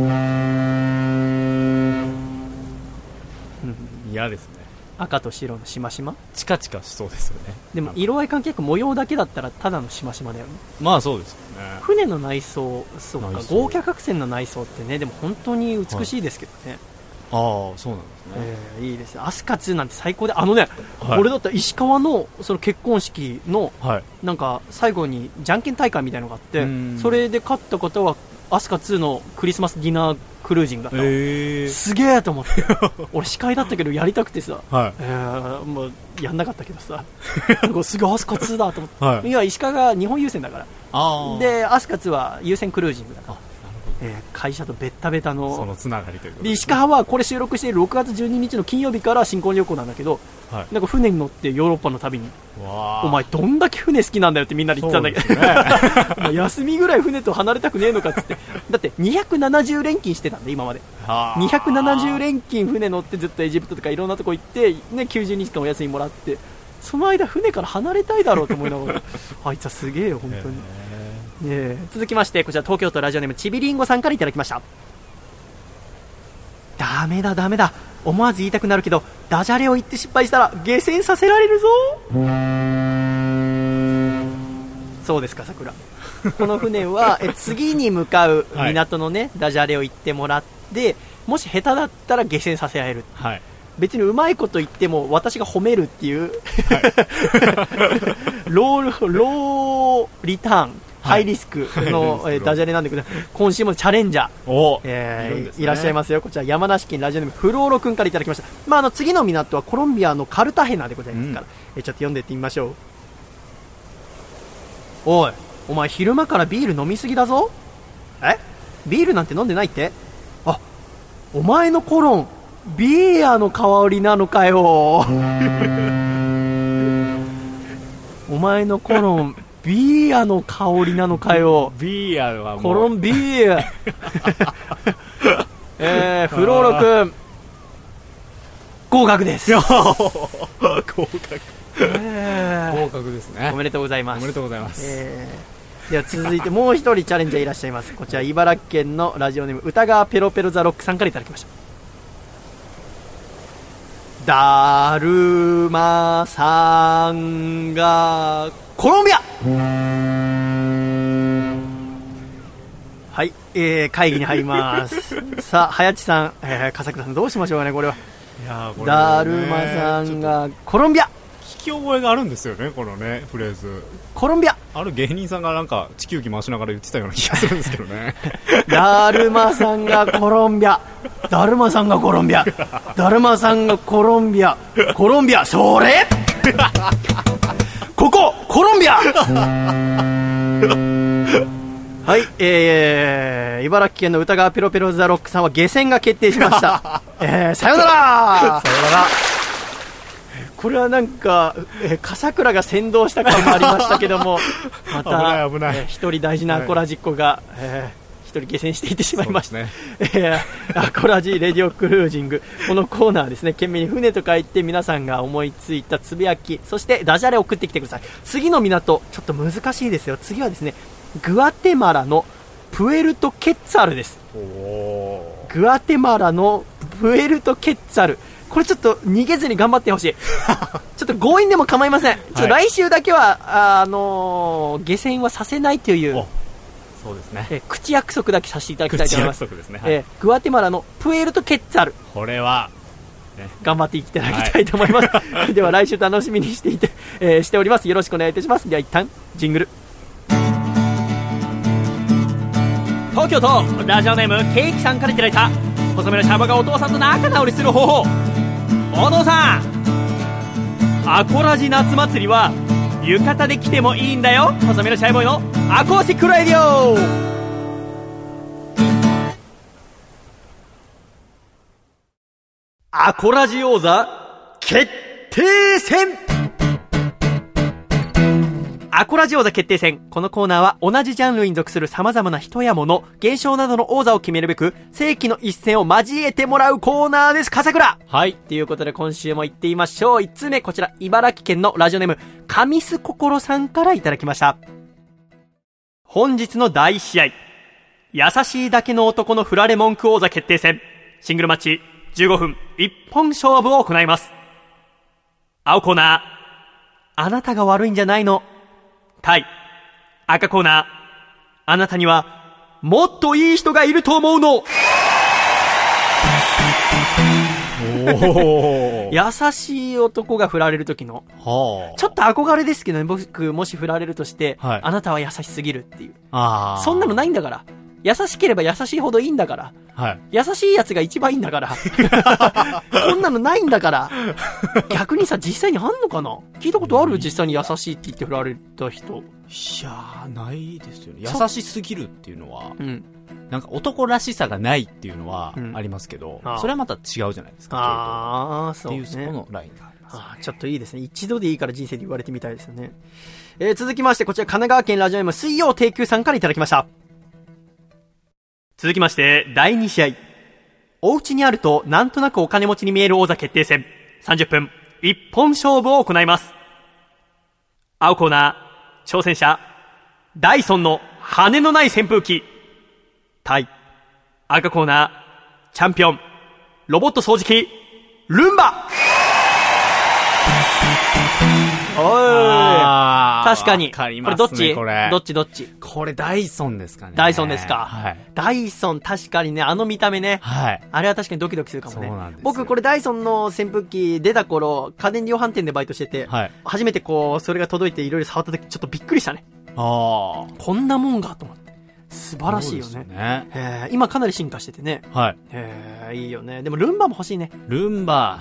嫌ですね。赤と白のしましま？チカチカしそうですよね。でも色合い関係なく模様だけだったらただのしましまだよね。まあそうですよね。船の内装そうか。内装。豪華客船の内装ってねでも本当に美しいですけどね、ああそうなんですね、えーいいですねアスカ2なんて最高であのね、はい。これだったら石川のその結婚式のはい。なんか最後にじゃんけん大会みたいのがあってうん。それで勝った方はアスカ2のクリスマスディナークルージングだった。の、ええすげえと思って。俺司会だったけどやりたくてさ、はい。えーもうやんなかったけどさ。すげえアスカ2だと思って、はい。いや石川が日本優先だから。でアスカ2は優先クルージングだから。あ、えー会社とベッタベタのそのつながりということで石川はこれ収録している6月12日の金曜日から新婚旅行なんだけど、はい。なんか船に乗ってヨーロッパの旅に。お前どんだけ船好きなんだよってみんなで言ってたんだけど、ね。休みぐらい船と離れたくねえのかっつって。だって270連勤してたんで今まで。はあ。270連勤船乗ってずっとエジプトとかいろんなとこ行って、ね、90日間お休みもらって。その間船から離れたいだろうと思いながら。あいつはすげえよ本当に、ねえ続きましてこちら東京都ラジオネームちびりんごさんからいただきました。ダメだダメだ。思わず言いたくなるけどダジャレを言って失敗したら下船させられるぞ。そうですか桜この船はえ次に向かう港のね、ダジャレを言ってもらってもし下手だったら下船させられる。はい。別にうまいこと言っても私が褒めるっていう、ロールローリターンハイリスクの、えーダジャレなんだけど、今週もチャレンジャー、おえーいらっしゃいますよ。こちら山梨県ラジオネームフローロ君からいただきました。まあ、あの、次の港はコロンビアのカルタヘナでございますから、えーちょっと読んでいってみましょう。おい、お前昼間からビール飲みすぎだぞ。え？ビールなんて飲んでないって？あ、お前のコロン、ビーアの香りなのかよ。お前のコロン、ビーアの香りなのかよ。ビーアはもう。コロンビール えー、フローロ君合格です、合格。えー合格ですねお。めでとうございますおめでとうございます。えーでは続いてもう一人チャレンジャーいらっしゃいますこちら茨城県のラジオネーム歌川ペロペロザロックさんからいただきましただるまさんがコロンビア。はい、えー、会議に入ります。さあ早地さん、えー、笠倉さんどうしましょうかねこれは。いやーこれねだるまさんがコロンビア。聞き覚えがあるんですよね、このね、フレーズ。コロンビアある芸人さんがなんか地球儀回しながら言ってたような気がするんですけどね。だるまさんがコロンビア。だるまさんがコロンビア。だるまさんがコロンビア。コロンビア、それ？ここ、コロンビアはい、えー、茨城県の歌川ペロペロザロックさんは下船が決定しました。えー、さよならさよならこれはなんか、えー、笠倉が先導した感もありましたけども、また、危ない危ないえー一人大事なアコラジッコが、えー一人下船していってしまいました。そう えーアコラジレディオクルージング。このコーナーはですね、懸命に船と書いて皆さんが思いついたつぶやき、そしてダジャレを送ってきてください。次の港、ちょっと難しいですよ。次はですね、グアテマラのプエルトケッツァルです。おグアテマラのプエルトケッツァル。これちょっと逃げずに頑張ってほしい。ちょっと強引でも構いません。ちょっと来週だけは、あのー下船はさせないというお、そうですね。えー口約束だけさせていただきたいと口思います。約束ですね。はいえーグアテマラのプエルトケッツァル。これは、頑張っていただきたいと思います。では来週楽しみにしていて、えーしております。よろしくお願いいたします。では一旦、ジングル。東京都ラジオネームケーキさんからいただいた細めのシャバがお父さんと仲直りする方法。お父さん。アコラジ夏祭りは浴衣で来てもいいん。だよ細めのシャイボーイのアコースティックラディオアコラジ王座決定戦アコラジ王座決定戦。このコーナーは同じジャンルに属する様々な人や物、現象などの王座を決めるべく、世紀の一戦を交えてもらうコーナーです。笠倉はい。ということで今週も行ってみましょう。1つ目、こちら、茨城県のラジオネーム、カミスココロさんからいただきました。本日の第1試合。優しいだけの男の振られ文句王座決定戦。シングルマッチ、15分、一本勝負を行います。青コーナー、あなたが悪いんじゃないの。対、赤コーナー、あなたには、もっといい人がいると思うの。お優しい男が振られる時の、はちょっと憧れですけどね、僕、もし振られるとして、はいあなたは優しすぎるっていう。あ。ああ。そんなのないんだから。優しければ優しいほどいいんだから。はい。優しいやつが一番いいんだから。こんなのないんだから。逆にさ、実際にあんのかな？聞いたことある？実際に優しいって言って振られた人。いやー、ないですよね。そ優しすぎるっていうのは、うん。なんか男らしさがないっていうのはうんありますけど、ああそれはまた違うじゃないですか。ああ、系そうね。統っていうそこのラインがあります。あーちょっといいですね。一度でいいから人生で言われてみたいですよね。えー、続きまして、こちら神奈川県ラジオネーム水曜定休さんからいただきました。続きまして、第2試合。お家にあると、なんとなくお金持ちに見える王座決定戦。30分、一本勝負を行います。青コーナー、挑戦者、ダイソンの羽のない扇風機。対、赤コーナー、チャンピオン、ロボット掃除機、ルンバおい確かに。わかりこれますね、どっち？これ。どっちどっち？これダイソンですかね。ダイソンですかはい。ダイソン確かにね、あの見た目ね。はい。あれは確かにドキドキするかもね。そうなんですよ僕これダイソンの扇風機出た頃、家電量販店でバイトしてて、はい。初めてこう、それが届いていろいろ触った時ちょっとびっくりしたね。あこんなもんがと思って。素晴らしいよね。ね。へー今かなり進化しててね。はい。へーいいよね。でもルンバも欲しいね。ルンバ、は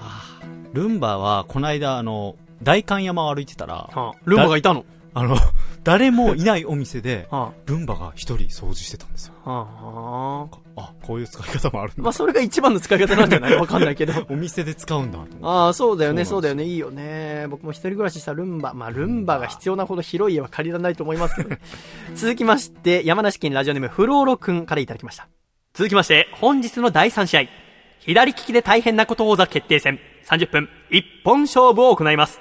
あルンバは、この間、あの、代官山を歩いてたら、はあルンバがいたの？あの、誰もいないお店で、はルンバが一人掃除してたんですよ。あ、はあ、あ、こういう使い方もあるんだ。まあそれが一番の使い方なんじゃない？わかんないけど。お店で使うんだ。ああ、そうだよね、そそううだよね、いいよね。僕も一人暮らししたルンバ。まあ、ルンバが必要なほど広い家は借りられないと思いますけどね。続きまして、山梨県ラジオネームフローロくんからいただきました。続きまして、本日の第3試合。左利きで大変なこと王座決定戦。30分、一本勝負を行います。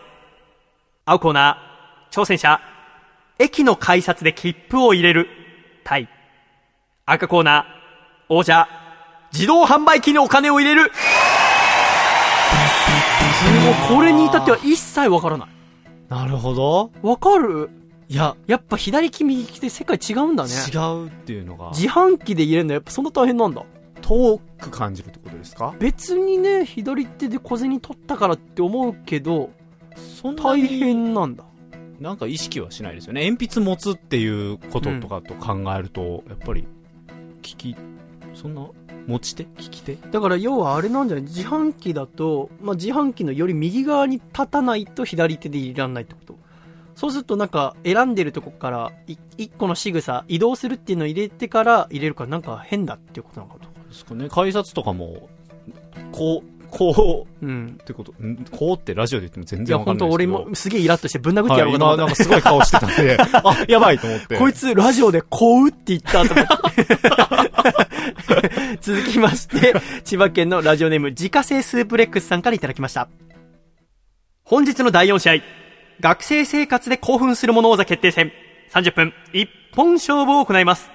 青コーナー、挑戦者、駅の改札で切符を入れる。対。赤コーナー、王者、自動販売機にお金を入れる。すごい、これに至っては一切わからない。なるほど。わかる？いや、やっぱ左利き右利きで世界違うんだね。違うっていうのが、自販機で入れるのやっぱそんな大変なんだ。遠く感じるってことですか？別にね、左手で小銭取ったからって思うけど、そんな大に変なんだ。なんか意識はしないですよね。鉛筆持つっていうこととかと考えると、やっぱり、聞き、そんな、持ち手？聞き手？だから要はあれなんじゃない？自販機だと、まあ、自販機のより右側に立たないと左手で入れられないってことそうするとなんか選んでるとこからい一個の仕草移動するっていうのを入れてから入れるからなんか変だっていうことなのかとですかね。改札とかも、こう、こう、うんってこと、んこうってラジオで言っても全いや然わかんないですけど。本当俺もすげえイラッとしてぶん殴ってやろうかとはい、思った、今なんかすごい顔してたんで、あ、やばいと思って。こいつラジオでこうって言ったと思って。続きまして、千葉県のラジオネーム自家製スープレックスさんからいただきました。本日の第4試合、学生生活で興奮する者王座決定戦、30分一本勝負を行います。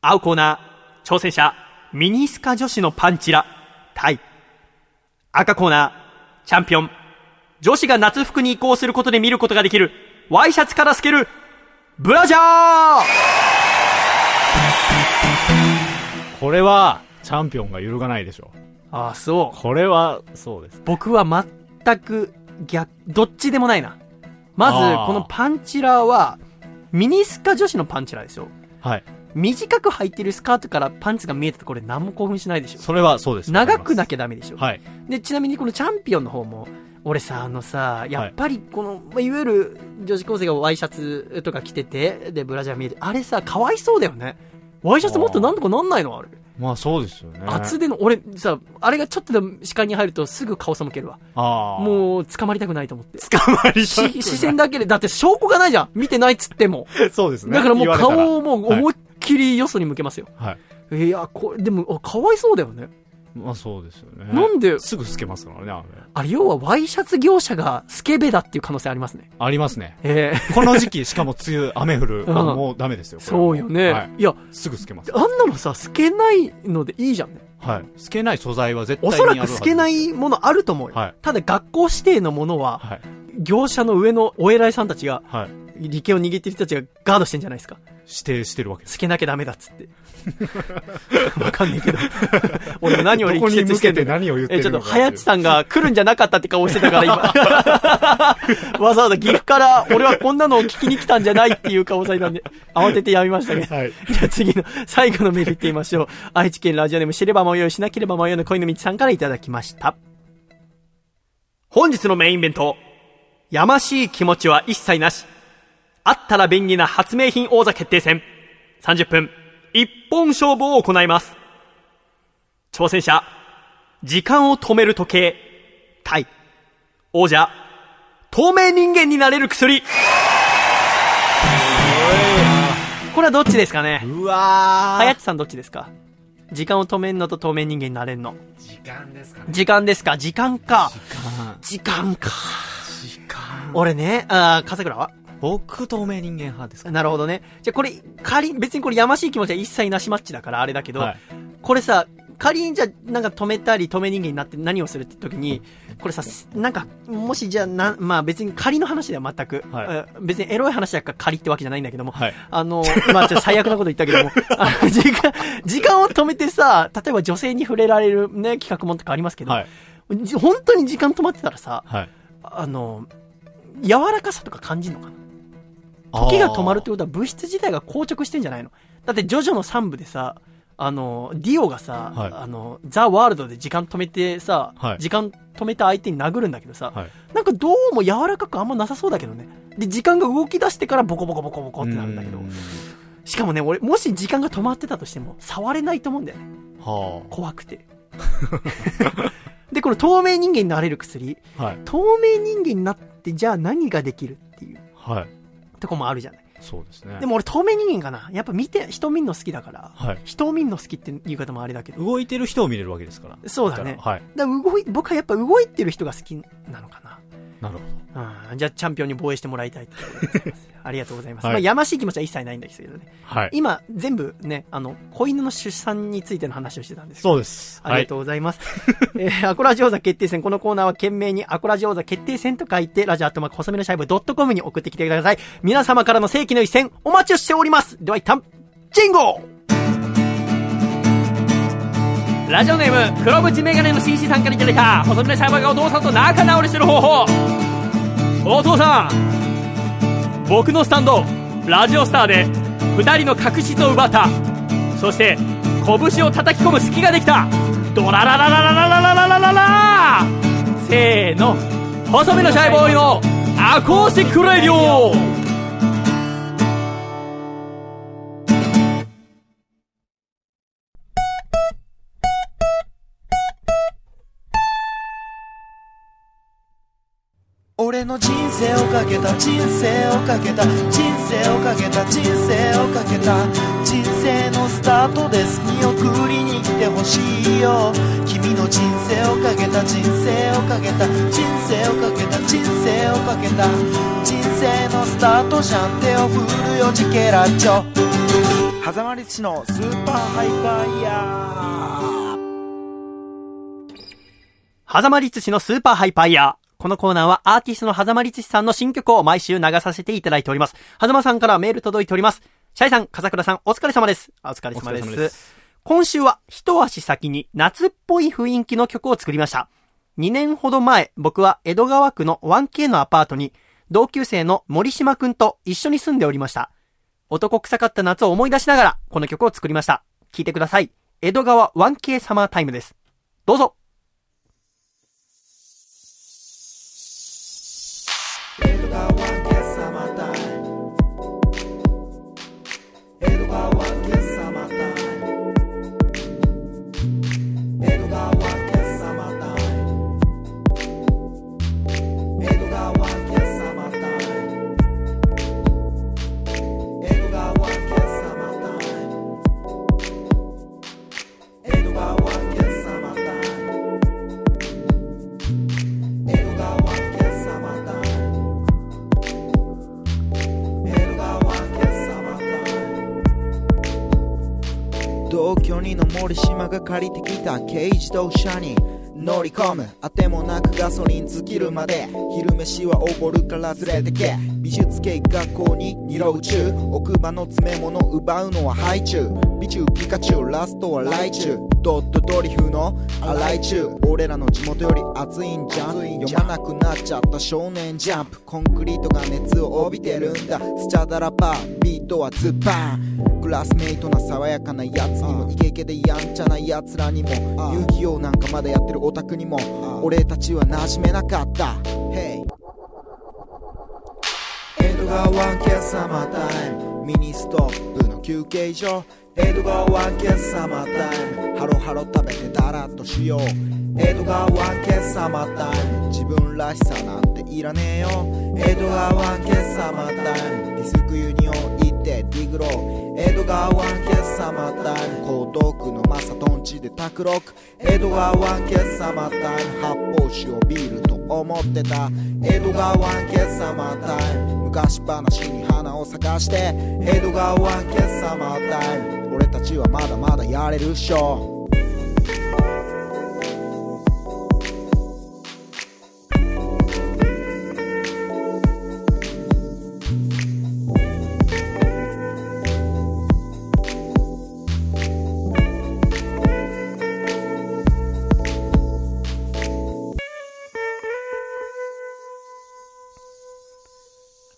青コーナー、挑戦者、ミニスカ女子のパンチラ、対。赤コーナー、チャンピオン、女子が夏服に移行することで見ることができる、ワイシャツから透ける、ブラジャーこれは、チャンピオンが揺るがないでしょああ、そう。これは、そうです。僕は全く逆、どっちでもないな。まずこのパンチラは、ミニスカ女子のパンチラですよ。はい。短く履いてるスカートからパンツが見えたところで何も興奮しないでしょ。それはそうです。長くなきゃダメでしょ。はい。で、ちなみにこのチャンピオンの方も、俺さ、あのさ、やっぱりこの、まあいわゆる女子高生がワイシャツとか着てて、で、ブラジャー見えて、あれさ、かわいそうだよね。ワイシャツもっとなんとかなんないの？あれ。まあそうですよね。厚手の、俺さ、あれがちょっとでも視界に入るとすぐ顔背けるわ。ああ。もう、捕まりたくないと思って。捕まりたくしない視線だけで、だって証拠がないじゃん。見てないっつっても。そうですね。だからもう顔をもう思いっきりよそに向けますよ。はい。いや、これ、でも、あかわいそうだよね。まあそうですよね。なんで？すぐ透けますからね、あれ。あれ、要はワイシャツ業者がスケベだっていう可能性ありますね。ありますね。ええこの時期、しかも梅雨、雨降る。うんもうダメですよ。そうよね。はいい、や、すぐ透けます。あんなのさ、透けないのでいいじゃんね。はい。透けない素材は絶対おそにあるはずらく透けないものあると思うよ。はいただ学校指定のものは、はい。業者の上のお偉いさんたちが、はい。利権を握ってる人たちがガードしてんじゃないですか。指定してるわけです。透けなきゃダメだっつって。わかんないけど。俺も何してて何を言ってるえ、ちょっと、はやちさんが来るんじゃなかったって顔してたから今。わざわざ岐阜から、俺はこんなのを聞きに来たんじゃないっていう顔されたんで、慌ててやめましたけど。はい。じゃあ次の、最後のメール行ってみましょう。愛知県ラジオネーム知れば迷うしなければ迷うの恋の道さんからいただきました。本日のメインイベント、やましい気持ちは一切なし。あったら便利な発明品王座決定戦。30分、一本勝負を行います。挑戦者、時間を止める時計、対。王者、透明人間になれる薬。これはどっちですかね？うわはやっちさんどっちですか？時間を止めんのと透明人間になれんの。時間ですかね。時間ですか？時間か。時間か。時間。俺ね、あー、笠倉は？僕、透明人間派ですか？なるほどね。じゃあこれ、仮、別にこれやましい気持ちは一切なしマッチだからあれだけど、はいこれさ、仮にじゃあなんか止めたり透明人間になって何をするって時に、これさ、なんか、もしじゃあな、まあ別に仮の話では全く、はいえー別にエロい話だから仮ってわけじゃないんだけども、はい。あの、まあちょっと最悪なこと言ったけども、あの時間、時間を止めてさ、例えば女性に触れられるね、企画もんとかありますけど、はい。じ本当に時間止まってたらさ、はい。あの、柔らかさとか感じるのかな？時が止まるってことは物質自体が硬直してんじゃないの？だってジョジョの3部でさ、あの、ディオがさ、はいあの、ザ・ワールドで時間止めてさ、はい時間止めた相手に殴るんだけどさ、はい。なんかどうも柔らかくあんまなさそうだけどね。で、時間が動き出してからボコボコボコボコってなるんだけどう。んしかもね、俺、もし時間が止まってたとしても、触れないと思うんだよね。は怖くて。で、この透明人間になれる薬。透明人間になって、じゃあ何ができるっていうはい。とこもあるじゃない。そうですね。でも俺透明人間かな。やっぱ見て、人見んの好きだから。はい。人を見んの好きって言い方もあれだけど。動いてる人を見れるわけですから。そうだね。はい。だ動い、僕はやっぱ動いてる人が好きなのかな。なるほうん。じゃあチャンピオンに防衛してもらいたい ありがとうございます。はいまあ、やましい気持ちは一切ないんですけどね。ど。はい。今、全部ね、あの、子犬の出産についての話をしてたんですそうです。ありがとうございます。えーアコラジオ座決定戦。このコーナーは懸命にアコラジオ座決定戦と書いて、ラジオアットマーク細めのシャイブドットコムに送ってきてください。皆様からの世紀の一戦、お待ちしております。では一旦、ジンゴラジオネーム、黒縁メガネの紳士さんからいただいた、細身のシャイボーイがお父さんと仲直りする方法。お父さん、僕のスタンド、ラジオスターで、二人の確執を奪った。そして、拳を叩き込む隙ができた。ドララララララララララララせーの細身のシャイボーイのアコースティックレディオ俺の人生をかけた人生をかけた人生をかけた人生をかけた人生のスタートです。見送りに来てほしいよ。君の人生をかけた人生をかけた人生をかけた人生をかけた人生のスタートじゃん。手を振るよジケラッチョ。狭間律師のスーパーハイパーイヤー。狭間律師のスーパーハイパーイヤー。このコーナーはアーティストの狭間律師さんの新曲を毎週流させていただいております。狭間さんからメール届いております。シャイさん、笠倉さん、お疲れ様です。あお疲れ様です。です今週は一足先に夏っぽい雰囲気の曲を作りました。2年ほど前、僕は江戸川区の 1K のアパートに、同級生の森島くんと一緒に住んでおりました。男臭かった夏を思い出しながら、この曲を作りました。聴いてください。江戸川 1K サマータイムです。どうぞ。同居人の森島が借りてきた軽自動車に乗り込む。あてもなくガソリン尽きるまで昼飯はおごるから連れてけ。美術系学校に二浪中。奥歯の詰め物奪うのはハイチュウ。美中ピカチュウラストはライチュウ。ドットドリフの洗い中俺らの地元より熱いんじゃん。読まなくなっちゃった少年ジャンプ。コンクリートが熱を帯びてるんだ。スチャダラパービートはズッパン。クラスメイトな爽やかなやつにもイケイケでやんちゃなやつらにも遊戯王なんかまだやってるオタクにも俺たちは馴染めなかった。Hey 川ワンケッサマータイムミニストップの休憩所。江戸川ワンケッサマータイムハロハロ食べてダラッとしよう。江戸川ワンケッサマータイム自分らしさなんていらねえよ。江戸川ワンケッサマータイムディスクユニオンでディグロー。江戸川湾決さまム江東区のマサトンチで卓六江戸川湾決さまイム発泡酒をビールと思ってた。江戸川湾決さまイム昔話に花を咲かして。江戸川湾決さまイム俺たちはまだまだやれるっしょ。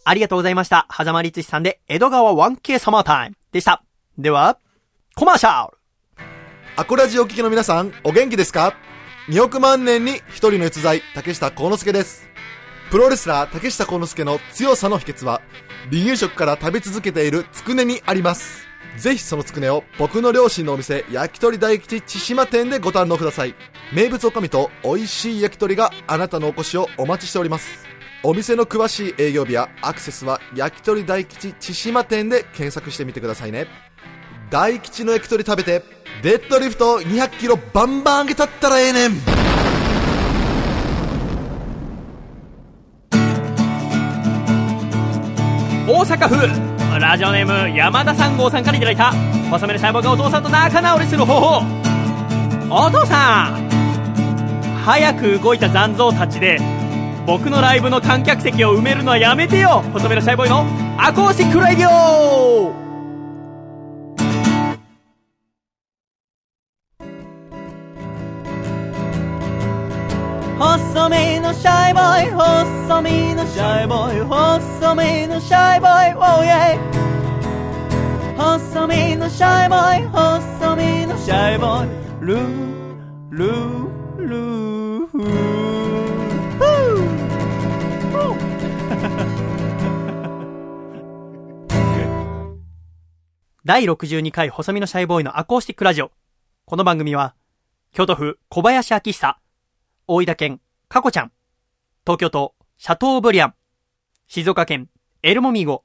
ありがとうございました。狭間律師さんで、江戸川 1K サマータイムでした。では、コマーシャルアコラジお聞きの皆さん、お元気ですか ?2 億万年に一人の逸材、竹下幸之助です。プロレスラー竹下幸之助の強さの秘訣は、離乳食から食べ続けているつくねにあります。ぜひそのつくねを僕の両親のお店、焼き鳥大吉千島店でご堪能ください。名物おかみと美味しい焼き鳥があなたのお越しをお待ちしております。お店の詳しい営業日やアクセスは焼き鳥大吉千島店で検索してみてくださいね。大吉の焼き鳥食べて、デッドリフト200キロバンバン上げたったらええねん大阪府ラジオネーム山田三号さんからいただいた細めの細胞がお父さんと仲直りする方法お父さん早く動いた残像たちで僕のライブの観客席を埋めるのはやめてよ。細めの細胞のアコースティックラディオ。細身のシャイボーイ細身のシャイボーイ細身のシャイボーイ Oh yeah 細身のシャイボーイ細身のシャイボーイ。ルールールー。第62回細身のシャイボーイのアコースティックラジオこの番組は京都府小林明久大分県、かこちゃん。東京都、シャトーブリアン。静岡県、エルモミーゴ。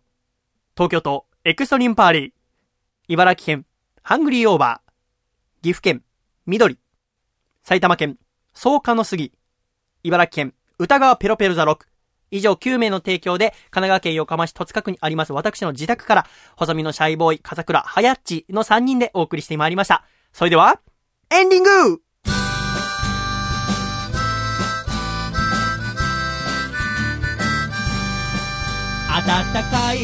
東京都、エクストリームパーリー。茨城県、ハングリーオーバー。岐阜県、緑。埼玉県、草加の杉。茨城県、歌川ペロペロザロック。以上9名の提供で、神奈川県横浜市戸塚区にあります私の自宅から、細身のシャイボーイ、笠倉、はやっちの3人でお送りしてまいりました。それでは、エンディング暖かい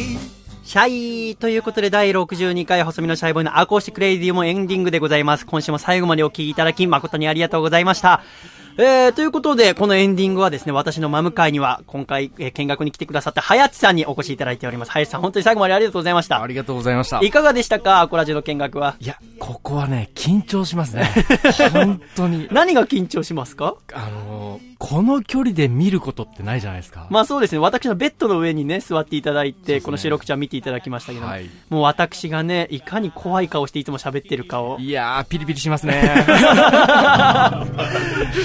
シャイということで第62回細身のシャイボーイのアコースティックレイディオもエンディングでございます。今週も最後までお聞きいただき誠にありがとうございました。えー、ということで、このエンディングはですね、私の真向かいには、今回、えー見学に来てくださった、はやちさんにお越しいただいております。はやちさん、本当に最後までありがとうございました。ありがとうございました。いかがでしたかアコラジの見学は？いや、ここはね、緊張しますね。本当に。何が緊張しますか？あのーこの距離で見ることってないじゃないですか。まあそうですね、私のベッドの上にね、座っていただいて、この収録ちゃん見ていただきましたけど、はいもう私がね、いかに怖い顔していつも喋ってるかを。いやー、ピリピリしますね。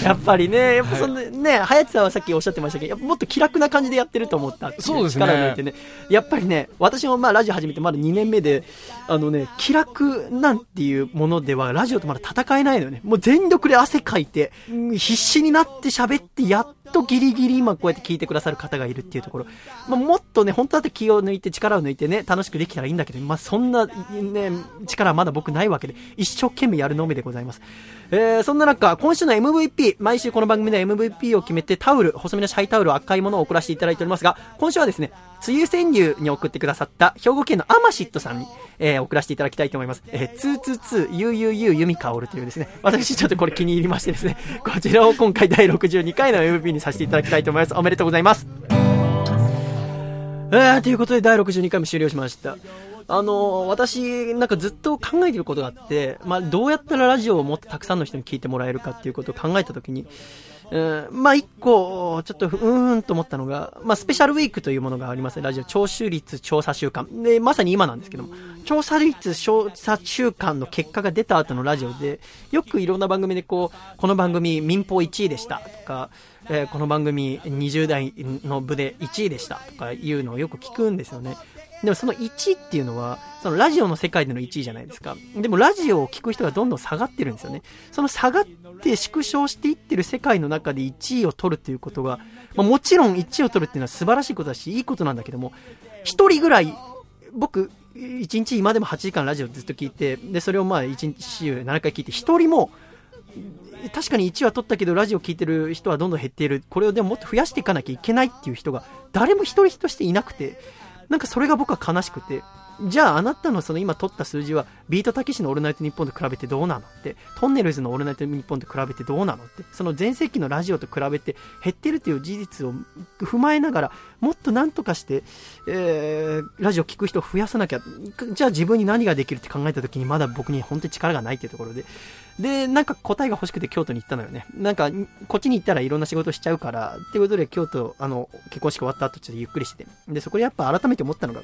やっぱりね、やっぱそのね、はやつさんはさっきおっしゃってましたけど、やっぱもっと気楽な感じでやってると思ったそうですね力を抜いてね。やっぱりね、私もまあラジオ始めてまだ2年目で、あのね、気楽なんていうものでは、ラジオとまだ戦えないのよね。もう全力で汗かいて、必死になって喋って、やっとギリギリ今こうやって聞いてくださる方がいるっていうところ。まあ、もっとね、本当だって気を抜いて、力を抜いてね、楽しくできたらいいんだけど、まあ、そんな、ね、力はまだ僕ないわけで、一生懸命やるのみでございます。えー、そんな中、今週の MVP、毎週この番組で MVP を決めてタオル、細身のシャイタオル、赤いものを送らせていただいておりますが、今週はですね、梅雨川柳に送ってくださった兵庫県のアマシットさんに、えー、送らせていただきたいと思います。えー、ツーツーツー、ユーユーユーユミカオルというですね、私ちょっとこれ気に入りましてですね、こちらを今回第62回の MVP にさせていただきたいと思います。おめでとうございます。えー、ということで第62回も終了しました。あの私、なんかずっと考えてることがあって、まあ、どうやったらラジオをもっとたくさんの人に聞いてもらえるかっていうことを考えたときに、うん、まあ、一個、ちょっと、うーんと思ったのが、まあ、スペシャルウィークというものがあります。ラジオ聴取率調査週間。で、まさに今なんですけども、調査率調査週間の結果が出た後のラジオで、よくいろんな番組でこう、この番組民放1位でしたとか、えーこの番組20代の部で1位でしたとかいうのをよく聞くんですよね。でもその1位っていうのは、そのラジオの世界での1位じゃないですか。でもラジオを聞く人がどんどん下がってるんですよね。その下がって縮小していってる世界の中で1位を取るっていうことが、まあ、もちろん1位を取るっていうのは素晴らしいことだし、いいことなんだけども、一人ぐらい、僕、1日今でも8時間ラジオずっと聞いて、で、それをまあ1日週7回聞いて、一人も、確かに1は取ったけどラジオ聞いてる人はどんどん減っているこれをでももっと増やしていかなきゃいけないっていう人が誰も一人としていなくてなんかそれが僕は悲しくてじゃああなたのその今取った数字はビートたけしのオールナイトニッポンと比べてどうなのってトンネルズのオールナイトニッポンと比べてどうなのってその全盛期のラジオと比べて減ってるという事実を踏まえながらもっとなんとかして、えー、ラジオ聞く人を増やさなきゃじゃあ自分に何ができるって考えた時にまだ僕に本当に力がないっていうところででなんか答えが欲しくて京都に行ったのよねなんかこっちに行ったらいろんな仕事しちゃうからっていうことで京都あの結婚式終わった後ちょっとゆっくりしててでそこでやっぱ改めて思ったのが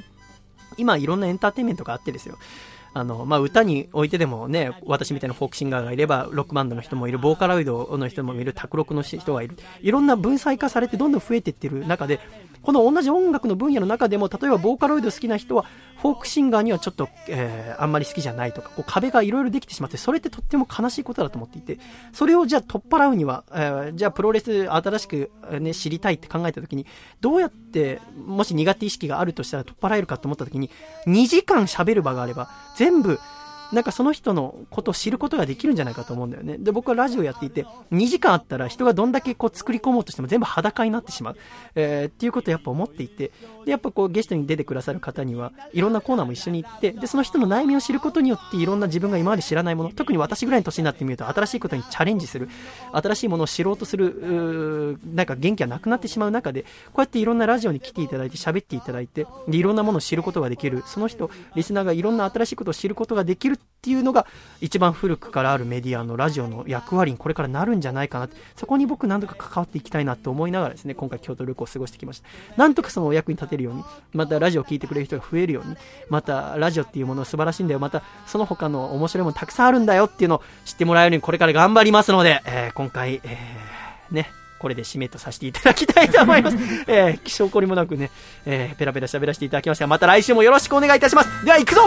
今いろんなエンターテインメントがあってですよ。あの、まあ、歌においてでもね、私みたいなフォークシンガーがいれば、ロックバンドの人もいる、ボーカロイドの人もいる、卓録の人がいる。いろんな分散化されてどんどん増えていってる中で、この同じ音楽の分野の中でも、例えばボーカロイド好きな人は、フォークシンガーにはちょっと、えー、あんまり好きじゃないとか、こう壁がいろいろできてしまって、それってとっても悲しいことだと思っていて、それをじゃあ取っ払うには、えー、じゃあプロレス新しく、ね、知りたいって考えたときに、どうやって、もし苦手意識があるとしたら取っ払えるかと思ったときに、2時間喋る場があれば、全部、なんかその人のことを知ることができるんじゃないかと思うんだよね。で、僕はラジオやっていて、2時間あったら人がどんだけこう作り込もうとしても全部裸になってしまう。えー、っていうことをやっぱ思っていて、で、やっぱこうゲストに出てくださる方には、いろんなコーナーも一緒に行って、で、その人の悩みを知ることによって、いろんな自分が今まで知らないもの、特に私ぐらいの年になってみると、新しいことにチャレンジする、新しいものを知ろうとする、なんか元気がなくなってしまう中で、こうやっていろんなラジオに来ていただいて、喋っていただいて、で、いろんなものを知ることができる、その人、リスナーがいろんな新しいことを知ることができるっていうのが、一番古くからあるメディアのラジオの役割にこれからなるんじゃないかなってそこに僕何とか関わっていきたいなと思いながらですね、今回京都旅行を過ごしてきました。なんとかそのお役に立てるように、またラジオを聴いてくれる人が増えるように、またラジオっていうものは素晴らしいんだよ、またその他の面白いものたくさんあるんだよっていうのを知ってもらえるようにこれから頑張りますので、えー、今回、えー、ね、これで締めとさせていただきたいと思います。えー、気象こりもなくね、えー、ペラペラ喋らせていただきましたが、また来週もよろしくお願いいたします。では行くぞ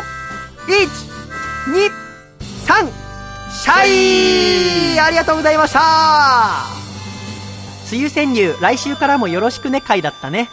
!1、2、3、シャイありがとうございました梅雨川柳、来週からもよろしくね回だったね。